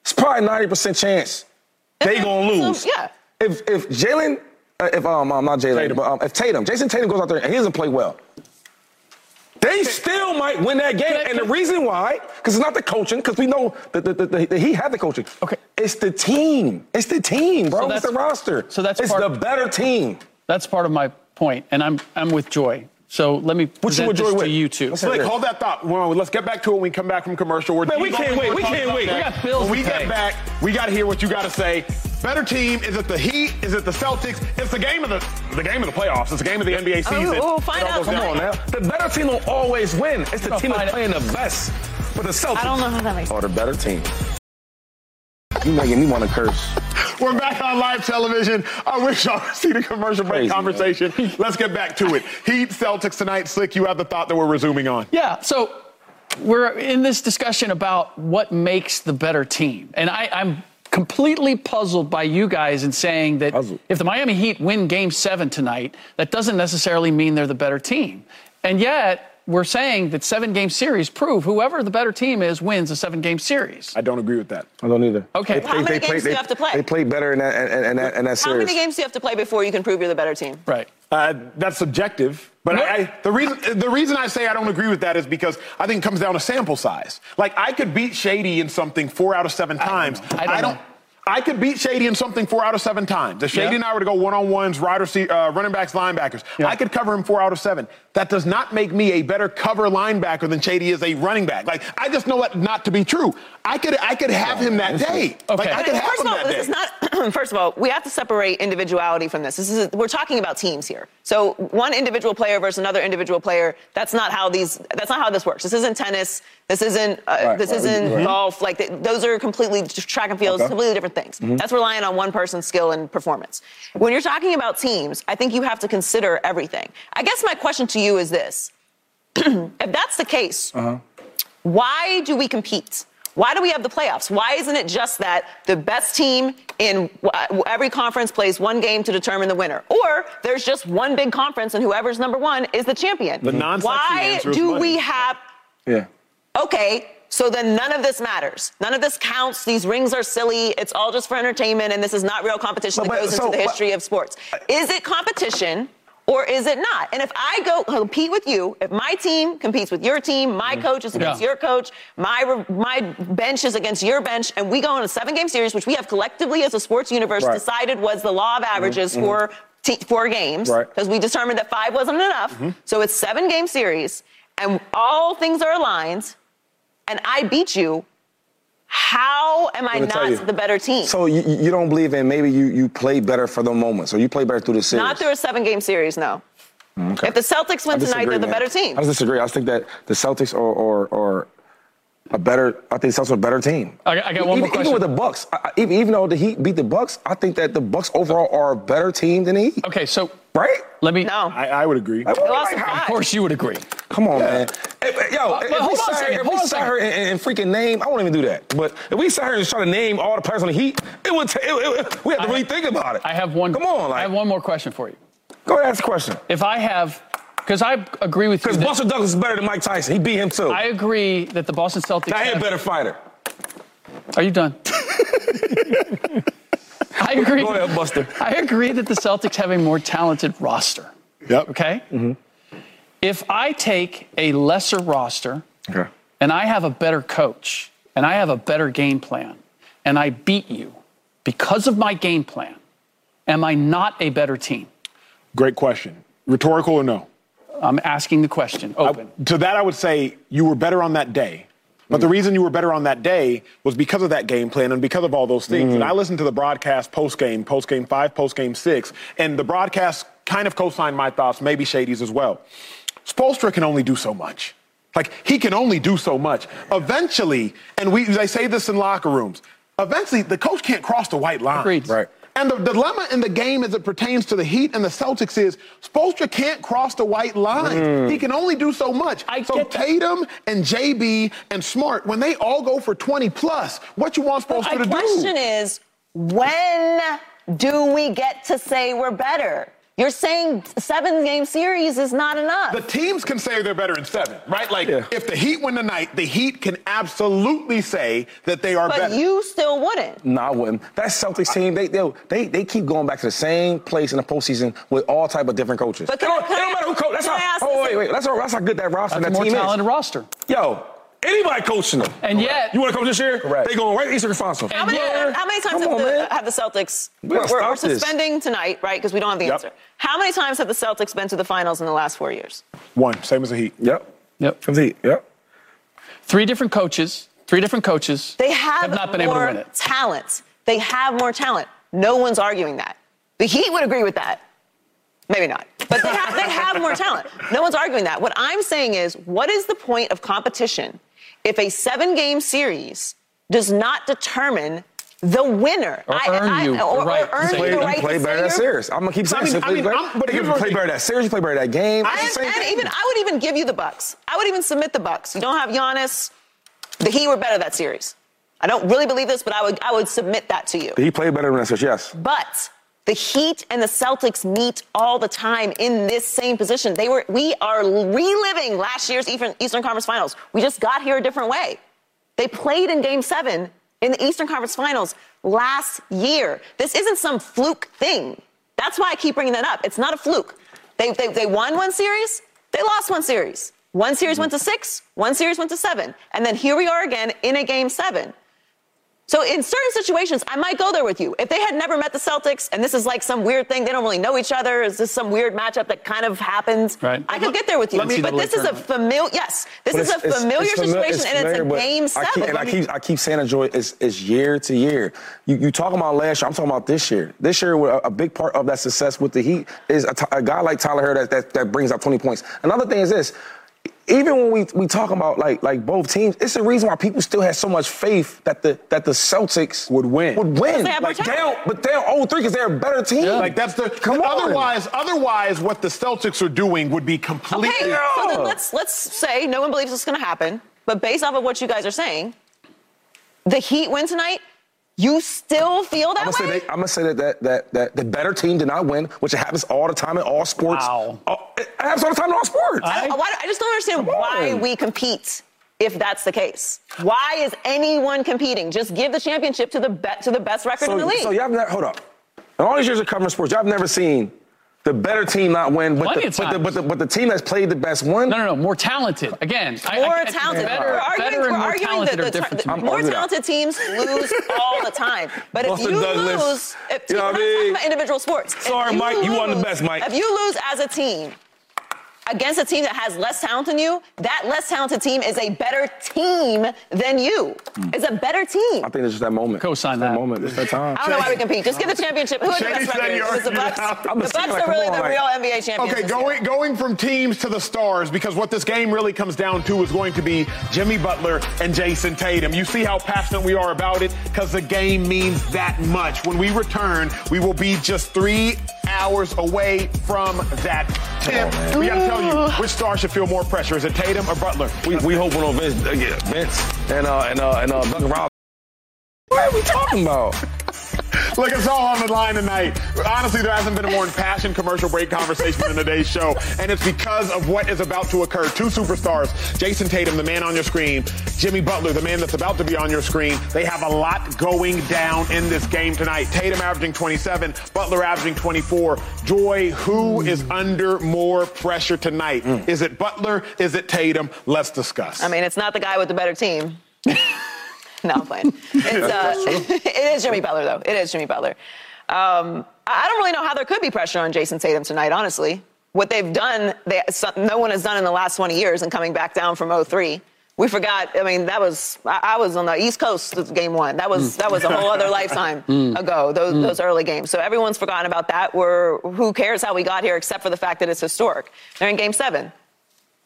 It's probably ninety percent chance they gonna So, lose. yeah. If if Jaylen, uh, if um, um not Jaylen, but um, if Tatum, Jayson Tatum goes out there and he doesn't play well, they still might win that game. And the reason why, because it's not the coaching, because we know that, that, that, that he had the coaching. Okay. It's the team. It's the team, bro. So it's the roster. so that's it's part- the better team. That's part of my point, and I'm I'm with Joy. So let me What you present with this Joy to you two. Let's Slick, hold that thought. Well, let's get back to it when we come back from commercial. We're Man, we can't wait. We can't wait. about We got bills When we to get pay. back, we got to hear what you got to say. Better team? Is it the Heat? Is it the Celtics? It's the game of the the game of the playoffs. It's the game of the NBA Oh, season. we'll find It out Come down. on now. The better team will always win. It's the We'll team find that's it. playing the best. But the Celtics I don't know how that makes sense. are the better team. You making me want to curse. We're back on live television. I wish y'all could see the commercial break Crazy, conversation. [LAUGHS] Let's get back to it. Heat Celtics tonight. Slick, you have the thought that we're resuming on. Yeah, so we're in this discussion about what makes the better team. And I, I'm completely puzzled by you guys in saying that Puzzled. if the Miami Heat win game seven tonight, that doesn't necessarily mean they're the better team. And yet, we're saying that seven game series prove whoever the better team is wins a seven game series. I don't agree with that. I don't either. Okay. They, How many they games played, do you they, have to play? They played better in that, in, in that, in that How series. many games do you have to play before you can prove you're the better team? Right. Uh, that's subjective. But I, I, the reason the reason I say I don't agree with that is because I think it comes down to sample size. Like I could beat Shady in something four out of seven times. know. I don't know. I could beat Shady in something four out of seven times. If Shady Yeah. and I were to go one on ones, wide uh, running backs, linebackers, Yeah. I could cover him four out of seven. That does not make me a better cover linebacker than Shady is a running back. Like I just know that not to be true. I could I could have him that day. Like Okay. I could have First him of all, that this day. is not. [CLEARS THROAT] First of all, we have to separate individuality from this. This is we're talking about teams here. So one individual player versus another individual player. That's not how these. That's not how this works. This isn't tennis. This isn't. Uh, Right, this right, isn't right. golf. Like th- those are completely just track and fields. Okay. Completely different things. That's relying on one person's skill and performance. When you're talking about teams, I think you have to consider everything. I guess my question to you is this: [CLEARS THROAT] If that's the case, why do we compete? Why do we have the playoffs? Why isn't it just that the best team in every conference plays one game to determine the winner? Or there's just one big conference and whoever's number one is the champion. The non Why do we have. Yeah. Okay, so then none of this matters. None of this counts. These rings are silly. It's all just for entertainment, and this is not real competition But- that but- goes so, into the but- history of sports. Is it competition? Or is it not? And if I go compete with you, if my team competes with your team, my mm. coach is against Yeah. your coach, my my bench is against your bench, and we go on a seven-game series, which we have collectively as a sports universe Right. decided was the law of mm-hmm. averages mm-hmm. for t- four games, Right. because we determined that five wasn't enough. Mm-hmm. So it's seven-game series, and all things are aligned, and I beat you. How am I Let me tell not the better team? So you, you don't believe in maybe you, you play better for the moment. So you play better through the series. not through a seven-game series, no. Mm, okay. If the Celtics win tonight, they're the man. better team. I disagree. I think that the Celtics are, are, are a better. I think the Celtics are a better team. I got- I got one more even, question. Even with the Bucks, I, I- even, even though the Heat beat the Bucks, I think that the Bucks overall are a better team than the Heat. Okay, so Right? let me. No. I, I would agree. Like, They like, Of course, you would agree. Come on, man. If, if- yo, Uh, if but hold we on a sat second, if hold we on sat second. here and, and freaking name, I won't even do that. But if we sat here and try to name all the players on the Heat, it would. ta- it, it, we have to I- really think about it. I have one. Come on, I have one more question for you. go ahead, ask the question. If I have, because I agree with you. Because Buster Douglas is better than Mike Tyson. He beat him too. I agree that the Boston Celtics. now he a better fighter. Are you done? [LAUGHS] I agree. Go ahead, Buster. I agree that the Celtics have a more talented roster. Yep. Okay. Mhm. If I take a lesser roster Okay. and I have a better coach and I have a better game plan and I beat you because of my game plan, am I not a better team? Great question. Rhetorical or no? I'm asking the question open. I- to that, I would say you were better on that day. But the mm. reason you were better on that day was because of that game plan and because of all those things. Mm. And I listened to the broadcast post game, post game five, post game six, and the broadcast kind of co signed my thoughts, maybe Shady's as well. Spoelstra can only do so much. Like, he can only do so much. Eventually, and we, they say this in locker rooms, eventually the coach can't cross the white line. Agreed. Right. And the dilemma in the game as it pertains to the Heat and the Celtics is Spoelstra can't cross the white line. Mm. He can only do so much. I so get that. Tatum and JB and Smart, when they all go for 20 plus, what you want Spoelstra to do? My question is, when do we get to say we're better? You're saying seven game series is not enough. the teams can say they're better in seven, right? Like, Yeah. if the Heat win tonight, the Heat can absolutely say that they are but better. But you still wouldn't. No, I wouldn't. That Celtics team, they they they they keep going back to the same place in the postseason with all type of different coaches. But it can don't, I- can it don't matter who coach. That's can how. ask Oh this- wait, wait. That's how, that's how good that roster That's a that more team talented is. roster. Yo, anybody coaching them. And yet, You want to coach this year? Correct. They going right to Eastern Conference. Final. How many, Yeah. how many times have, on, the, have the Celtics? We We're, gotta we're, stop this. suspending tonight, right? Because we don't have the Yep. answer. How many times have the Celtics been to the finals in the last four years? One, same as the Heat. Yep. Yep. Comes Heat. Yep. three different coaches, three different coaches They have, not been more able to win it. talent. They have more talent. No one's arguing that. The Heat would agree with that. Maybe not. But they have, they have more talent. No one's arguing that. What I'm saying is, what is the point of competition if a seven game series does not determine the winner? Or earn you the or, or right to earn you the you're- right play better that series. I'm gonna keep saying I mean- it. I mean, play, I'm- but you here's can what play the- better that series. You play better that game. It's And, the and even I would even give you the Bucks. I would even submit the Bucks. You don't have Giannis. The Heat were better that series. I don't really believe this, but I would I would submit that to you. He played better than that series. Yes. But the Heat and the Celtics meet all the time in this same position. They were we are reliving last year's Eastern, Conference Finals. We just got here a different way. They played in Game Seven in the Eastern Conference Finals last year. This isn't some fluke thing. That's why I keep bringing that up. It's not a fluke. They they, they won one series. They lost one series. One series mm-hmm. went to six. One series went to seven. And then here we are again in a Game Seven. So in certain situations, I might go there with you. If they had never met the Celtics and this is like some weird thing, they don't really know each other, is this some weird matchup that kind of happens? Right. I could get there with you. Let me- but this is a familiar, yes, this is a it's- it's- familiar it's situation it's and it's familiar, a but game I seven. keep, and I keep, I keep saying to Joy, it's, it's year to year. You, you talking about last year, I'm talking about this year. This year, a, a big part of that success with the Heat is a, t- a guy like Tyler Herro that, that, that brings up 20 points. Another thing is this. Even when we, we talk about like like both teams, it's the reason why people still had so much faith that the that the Celtics Would win. Would win. they like they talent. don't, but they're 0-3 because they're a better team. Like that's the Come on. otherwise otherwise what the Celtics are doing would be completely Okay, so then let's let's say no one believes this is going to happen, but based off of what you guys are saying, the Heat win tonight, you still feel that I'm gonna, way? say they, I'm gonna say that, that that that the better team did not win, which happens all the time in all sports. Wow. Oh, it happens all the time in all sports. I, don't- why- I just don't understand why we compete if that's the case. Why is anyone competing? Just give the championship to the be- to the best record in the so, league. so y'all have never hold up. In all these years of covering sports, y'all have never seen the better team not win, but the, but, the, but, the, but the team that's played the best won. No, no, no. More talented. Again, more I- I- talented. Better, we're arguing, better we're and more arguing talented that are different. to the more talented teams lose all the time. But if you Douglas. lose, if, You know we're what not I talking mean? about individual sports. Sorry, you Mike, you won the best, Mike. If you lose as a team against a team that has less talent than you, that less talented team is a better team than you. Hmm. It's a better team. I think it's just that moment. Co-sign It's that. moment. It's that time. I don't know why we compete. Just give the championship. Who had the best record? you It was the Bucks. it. The I'm just Bucks saying, are really come the on, real NBA champions. Okay, going going from teams to the stars because what this game really comes down to is going to be Jimmy Butler and Jayson Tatum. You see how passionate we are about it because the game means that much. When we return, we will be just three hours away from that tip. we got to tell you which star should feel more pressure. Is it Tatum or Butler? We we hoping on Vince, uh, yeah, Vince and uh and uh and uh Robinson. What are we talking about? [LAUGHS] [LAUGHS] Look, it's all on the line tonight. Honestly, there hasn't been a more impassioned commercial break conversation in today's show, and it's because of what is about to occur. Two superstars, Jayson Tatum, the man on your screen, Jimmy Butler, the man that's about to be on your screen. They have a lot going down in this game tonight. Tatum averaging 27, Butler averaging 24. Joy, who is under more pressure tonight? Mm. Is it Butler? Is it Tatum? Let's discuss. I mean, it's not the guy with the better team. [LAUGHS] [LAUGHS] no, I'm playing. It's, uh, [LAUGHS] it is Jimmy Butler, though. It is Jimmy Butler. Um, I don't really know how there could be pressure on Jayson Tatum tonight, honestly. What they've done, they, no one has done in the last 20 years and coming back down from 03. We forgot. I mean, that was I, I was on the East Coast game one. That was that was a whole other [LAUGHS] lifetime ago. Those those early games. So everyone's forgotten about that. We're who cares how we got here, except for the fact that it's historic. They're in game seven.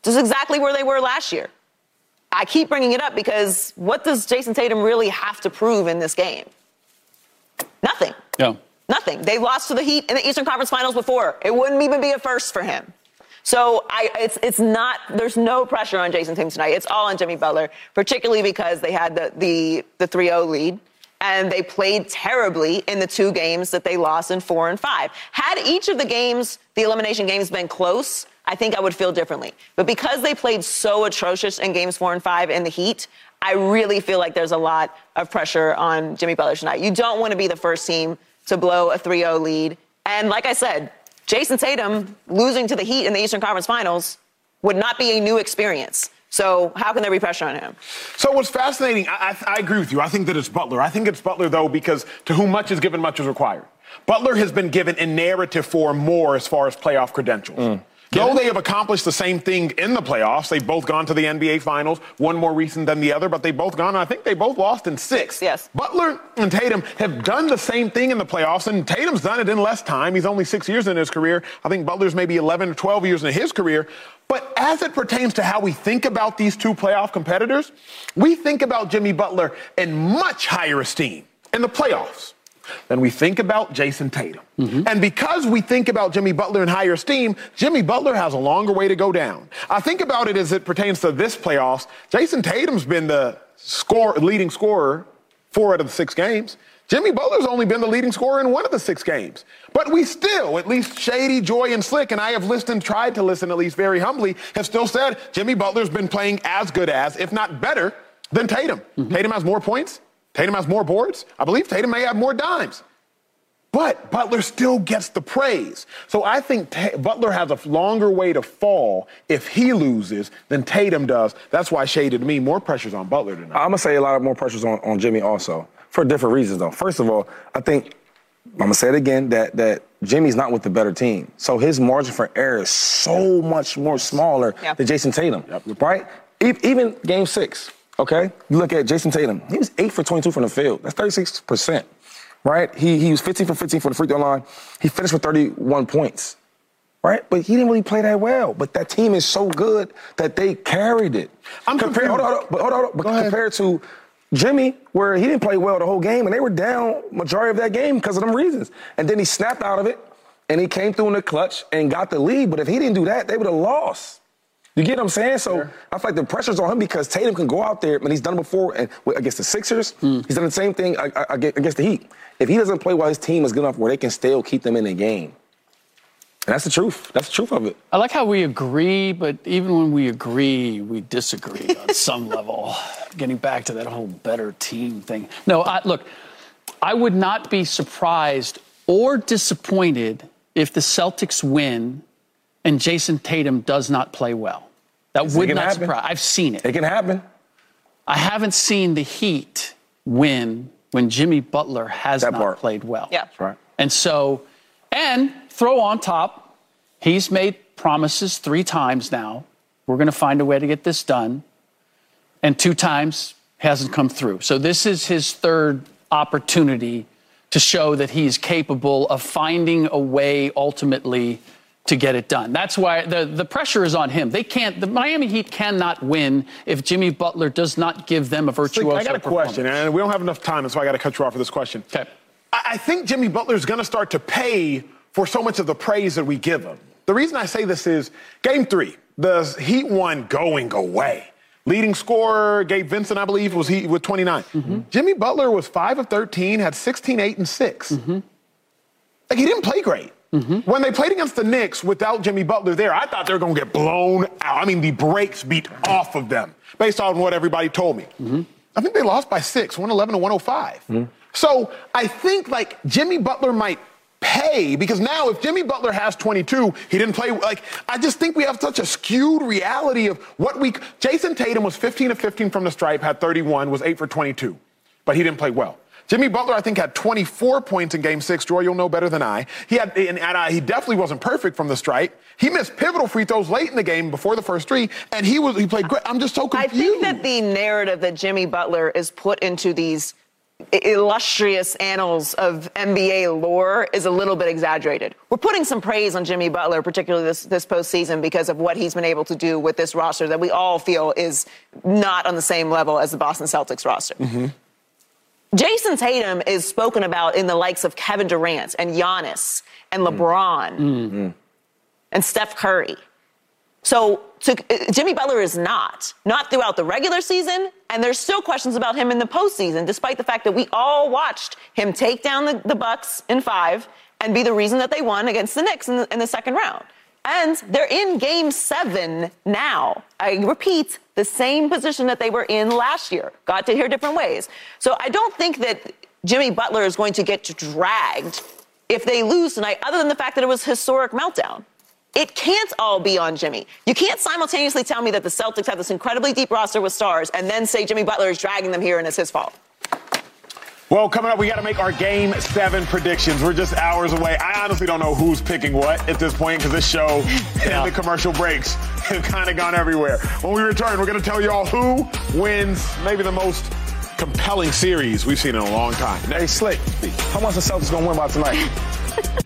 Is exactly where they were last year. I keep bringing it up because what does Jayson Tatum really have to prove in this game? Nothing. Yeah. Nothing. They lost to the Heat in the Eastern Conference Finals before. It wouldn't even be a first for him. So I, it's it's not. There's no pressure on Jayson Tatum tonight. It's all on Jimmy Butler, particularly because they had the the the 3-0 lead. And they played terribly in the two games that they lost in four and five. Had each of the games, the elimination games, been close, I think I would feel differently. But because they played so atrocious in games four and five in the Heat, I really feel like there's a lot of pressure on Jimmy Butler tonight. You don't want to be the first team to blow a 3 0 lead. And like I said, Jayson Tatum losing to the Heat in the Eastern Conference Finals would not be a new experience. So how can there be pressure on him? So what's fascinating, I, I, I agree with you. I think that it's Butler. I think it's Butler, though, because to whom much is given, much is required. Butler has been given a narrative for more as far as playoff credentials. Mm. Though they have accomplished the same thing in the playoffs, they've both gone to the NBA Finals, one more recent than the other, but they've both gone, I think they both lost in six. Yes. Butler and Tatum have done the same thing in the playoffs, and Tatum's done it in less time. He's only six years in his career. I think Butler's maybe 11 or 12 years in his career. But as it pertains to how we think about these two playoff competitors, we think about Jimmy Butler in much higher esteem in the playoffs than we think about Jayson Tatum. And because we think about Jimmy Butler in higher esteem, Jimmy Butler has a longer way to go down. I think about it as it pertains to this playoffs. Jayson Tatum's been the score, leading scorer four out of the six games. Jimmy Butler's only been the leading scorer in one of the six games. But we still, at least Shady, Joy, and Slick, and I have listened, tried to listen at least very humbly, have still said Jimmy Butler's been playing as good as, if not better, than Tatum. Mm-hmm. Tatum has more points. Tatum has more boards. I believe Tatum may have more dimes. But Butler still gets the praise. So I think Ta- Butler has a longer way to fall if he loses than Tatum does. That's why shaded me more pressures on Butler tonight. I'm gonna say a lot of more pressures on, on Jimmy also for different reasons though. First of all, I think I'm gonna say it again that that Jimmy's not with the better team, so his margin for error is so much more smaller Yeah. than Jayson Tatum, right? E- Even Game Six, okay? You look at Jayson Tatum; he was eight for 22 from the field. That's 36 percent, right? He he was 15 for 15 for the free throw line. He finished with 31 points right? But he didn't really play that well. But that team is so good that they carried it. I'm compared, hold on, hold on, but hold on, hold on, but compared to Jimmy, where he didn't play well the whole game, and they were down majority of that game because of them reasons. And then he snapped out of it, and he came through in the clutch and got the lead. But if he didn't do that, they would have lost. You get what I'm saying? So I feel like the pressure's on him because Tatum can go out there, and he's done it before and against the Sixers. Hmm. He's done the same thing against the Heat. If he doesn't play while his team is good enough where they can still keep them in the game. And that's the truth. That's the truth of it. I like how we agree, but even when we agree, we disagree on [LAUGHS] some level. Getting back to that whole better team thing. No, I, look, I would not be surprised or disappointed if the Celtics win and Jayson Tatum does not play well. That It would not happen. surprise. I've seen it. It can happen. I haven't seen the Heat win when Jimmy Butler has That not part. played well. Yeah. That's right. And so, and throw on top, he's made promises three times now. We're going to find a way to get this done. And two times hasn't come through. So this is his third opportunity to show that he's capable of finding a way ultimately to get it done. That's why the, the pressure is on him. They can't, the Miami Heat cannot win if Jimmy Butler does not give them a virtuoso I got a question, and we don't have enough time, so I got to cut you off for this question. Okay. I I think Jimmy Butler's going to start to pay for so much of the praise that we give him. The reason I say this is game three, the Heat won going away. Leading scorer, Gabe Vincent, I believe, was he with 29. Mm-hmm. Jimmy Butler was 5 of 13, had 16, 8, and 6. Mm-hmm. Like, he didn't play great. Mm-hmm. When they played against the Knicks without Jimmy Butler there, I thought they were going to get blown out. I mean, the brakes beat off of them based on what everybody told me. Mm-hmm. I think they lost by six, 111 to 105. Mm-hmm. So I think like Jimmy Butler might pay because now if Jimmy Butler has 22, he didn't play. Like I just think we have such a skewed reality of what we. Jayson Tatum was 15 of 15 from the stripe, had 31, was eight for 22, but he didn't play well. Jimmy Butler, I think, had 24 points in Game Six. Joy, you'll know better than I. He had, and, and uh, he definitely wasn't perfect from the stripe. He missed pivotal free throws late in the game before the first three, and he was he played great. I'm just so confused. I think that the narrative that Jimmy Butler is put into these illustrious annals of NBA lore is a little bit exaggerated. We're putting some praise on Jimmy Butler, particularly this, this postseason, because of what he's been able to do with this roster that we all feel is not on the same level as the Boston Celtics roster. Jayson Tatum is spoken about in the likes of Kevin Durant and Giannis and mm. LeBron mm. Mm-hmm. and Steph Curry. So to, uh, Jimmy Butler is not, not throughout the regular season, and there's still questions about him in the postseason, despite the fact that we all watched him take down the, the Bucks in five and be the reason that they won against the Knicks in the, in the second round. And they're in game seven now. I repeat, the same position that they were in last year. Got to hear different ways. So I don't think that Jimmy Butler is going to get dragged if they lose tonight, other than the fact that it was historic meltdown. It can't all be on Jimmy. You can't simultaneously tell me that the Celtics have this incredibly deep roster with stars and then say Jimmy Butler is dragging them here and it's his fault. Well, coming up, we got to make our game seven predictions. We're just hours away. I honestly don't know who's picking what at this point because this show [LAUGHS] and the commercial breaks have kind of gone everywhere. When we return, we're going to tell you all who wins maybe the most compelling series we've seen in a long time. Hey, Slick, how much the Celtics gonna win by tonight? [LAUGHS]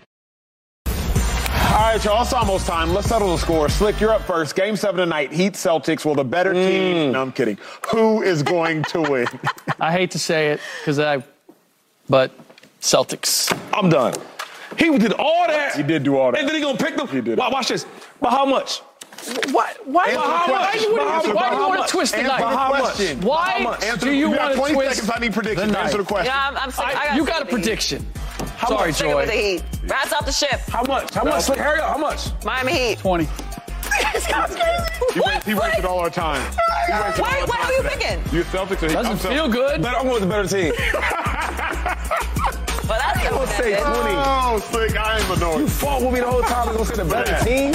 All right, y'all, it's almost time. Let's settle the score. Slick, you're up first. Game seven tonight. Heat Celtics. Well, the better team. Mm. No, I'm kidding. Who is going to win? [LAUGHS] I hate to say it because I, but Celtics. I'm done. He did all that. He did do all that. And then he gonna pick them. He did. Why, watch this. But how much? Why? Why? Answer the why, why, question. you, Answer why, the do you question. want How to twist the Answer knife? the How much? question. Why How much? Answer do the- you got want to 20 twist seconds. I need predictions. the Answer the knife? question. Yeah, I'm, I'm sick. I I, gotta you stick got a with the Heat. prediction. How Sorry, much? Stick with the Joy. Heat. Rats off the ship. How much? How much? Slick, hurry up. How much? Miami Heat. 20. He, wa- he wasted all our time. He wasted Why- all our why time are you today. picking? You Celtics or Doesn't I'm feel Celtics. good. Better, I'm with the better team. Well, that's say 20. Oh, Slick, I am annoyed. You fought with me the whole time. I'm gonna say the better team.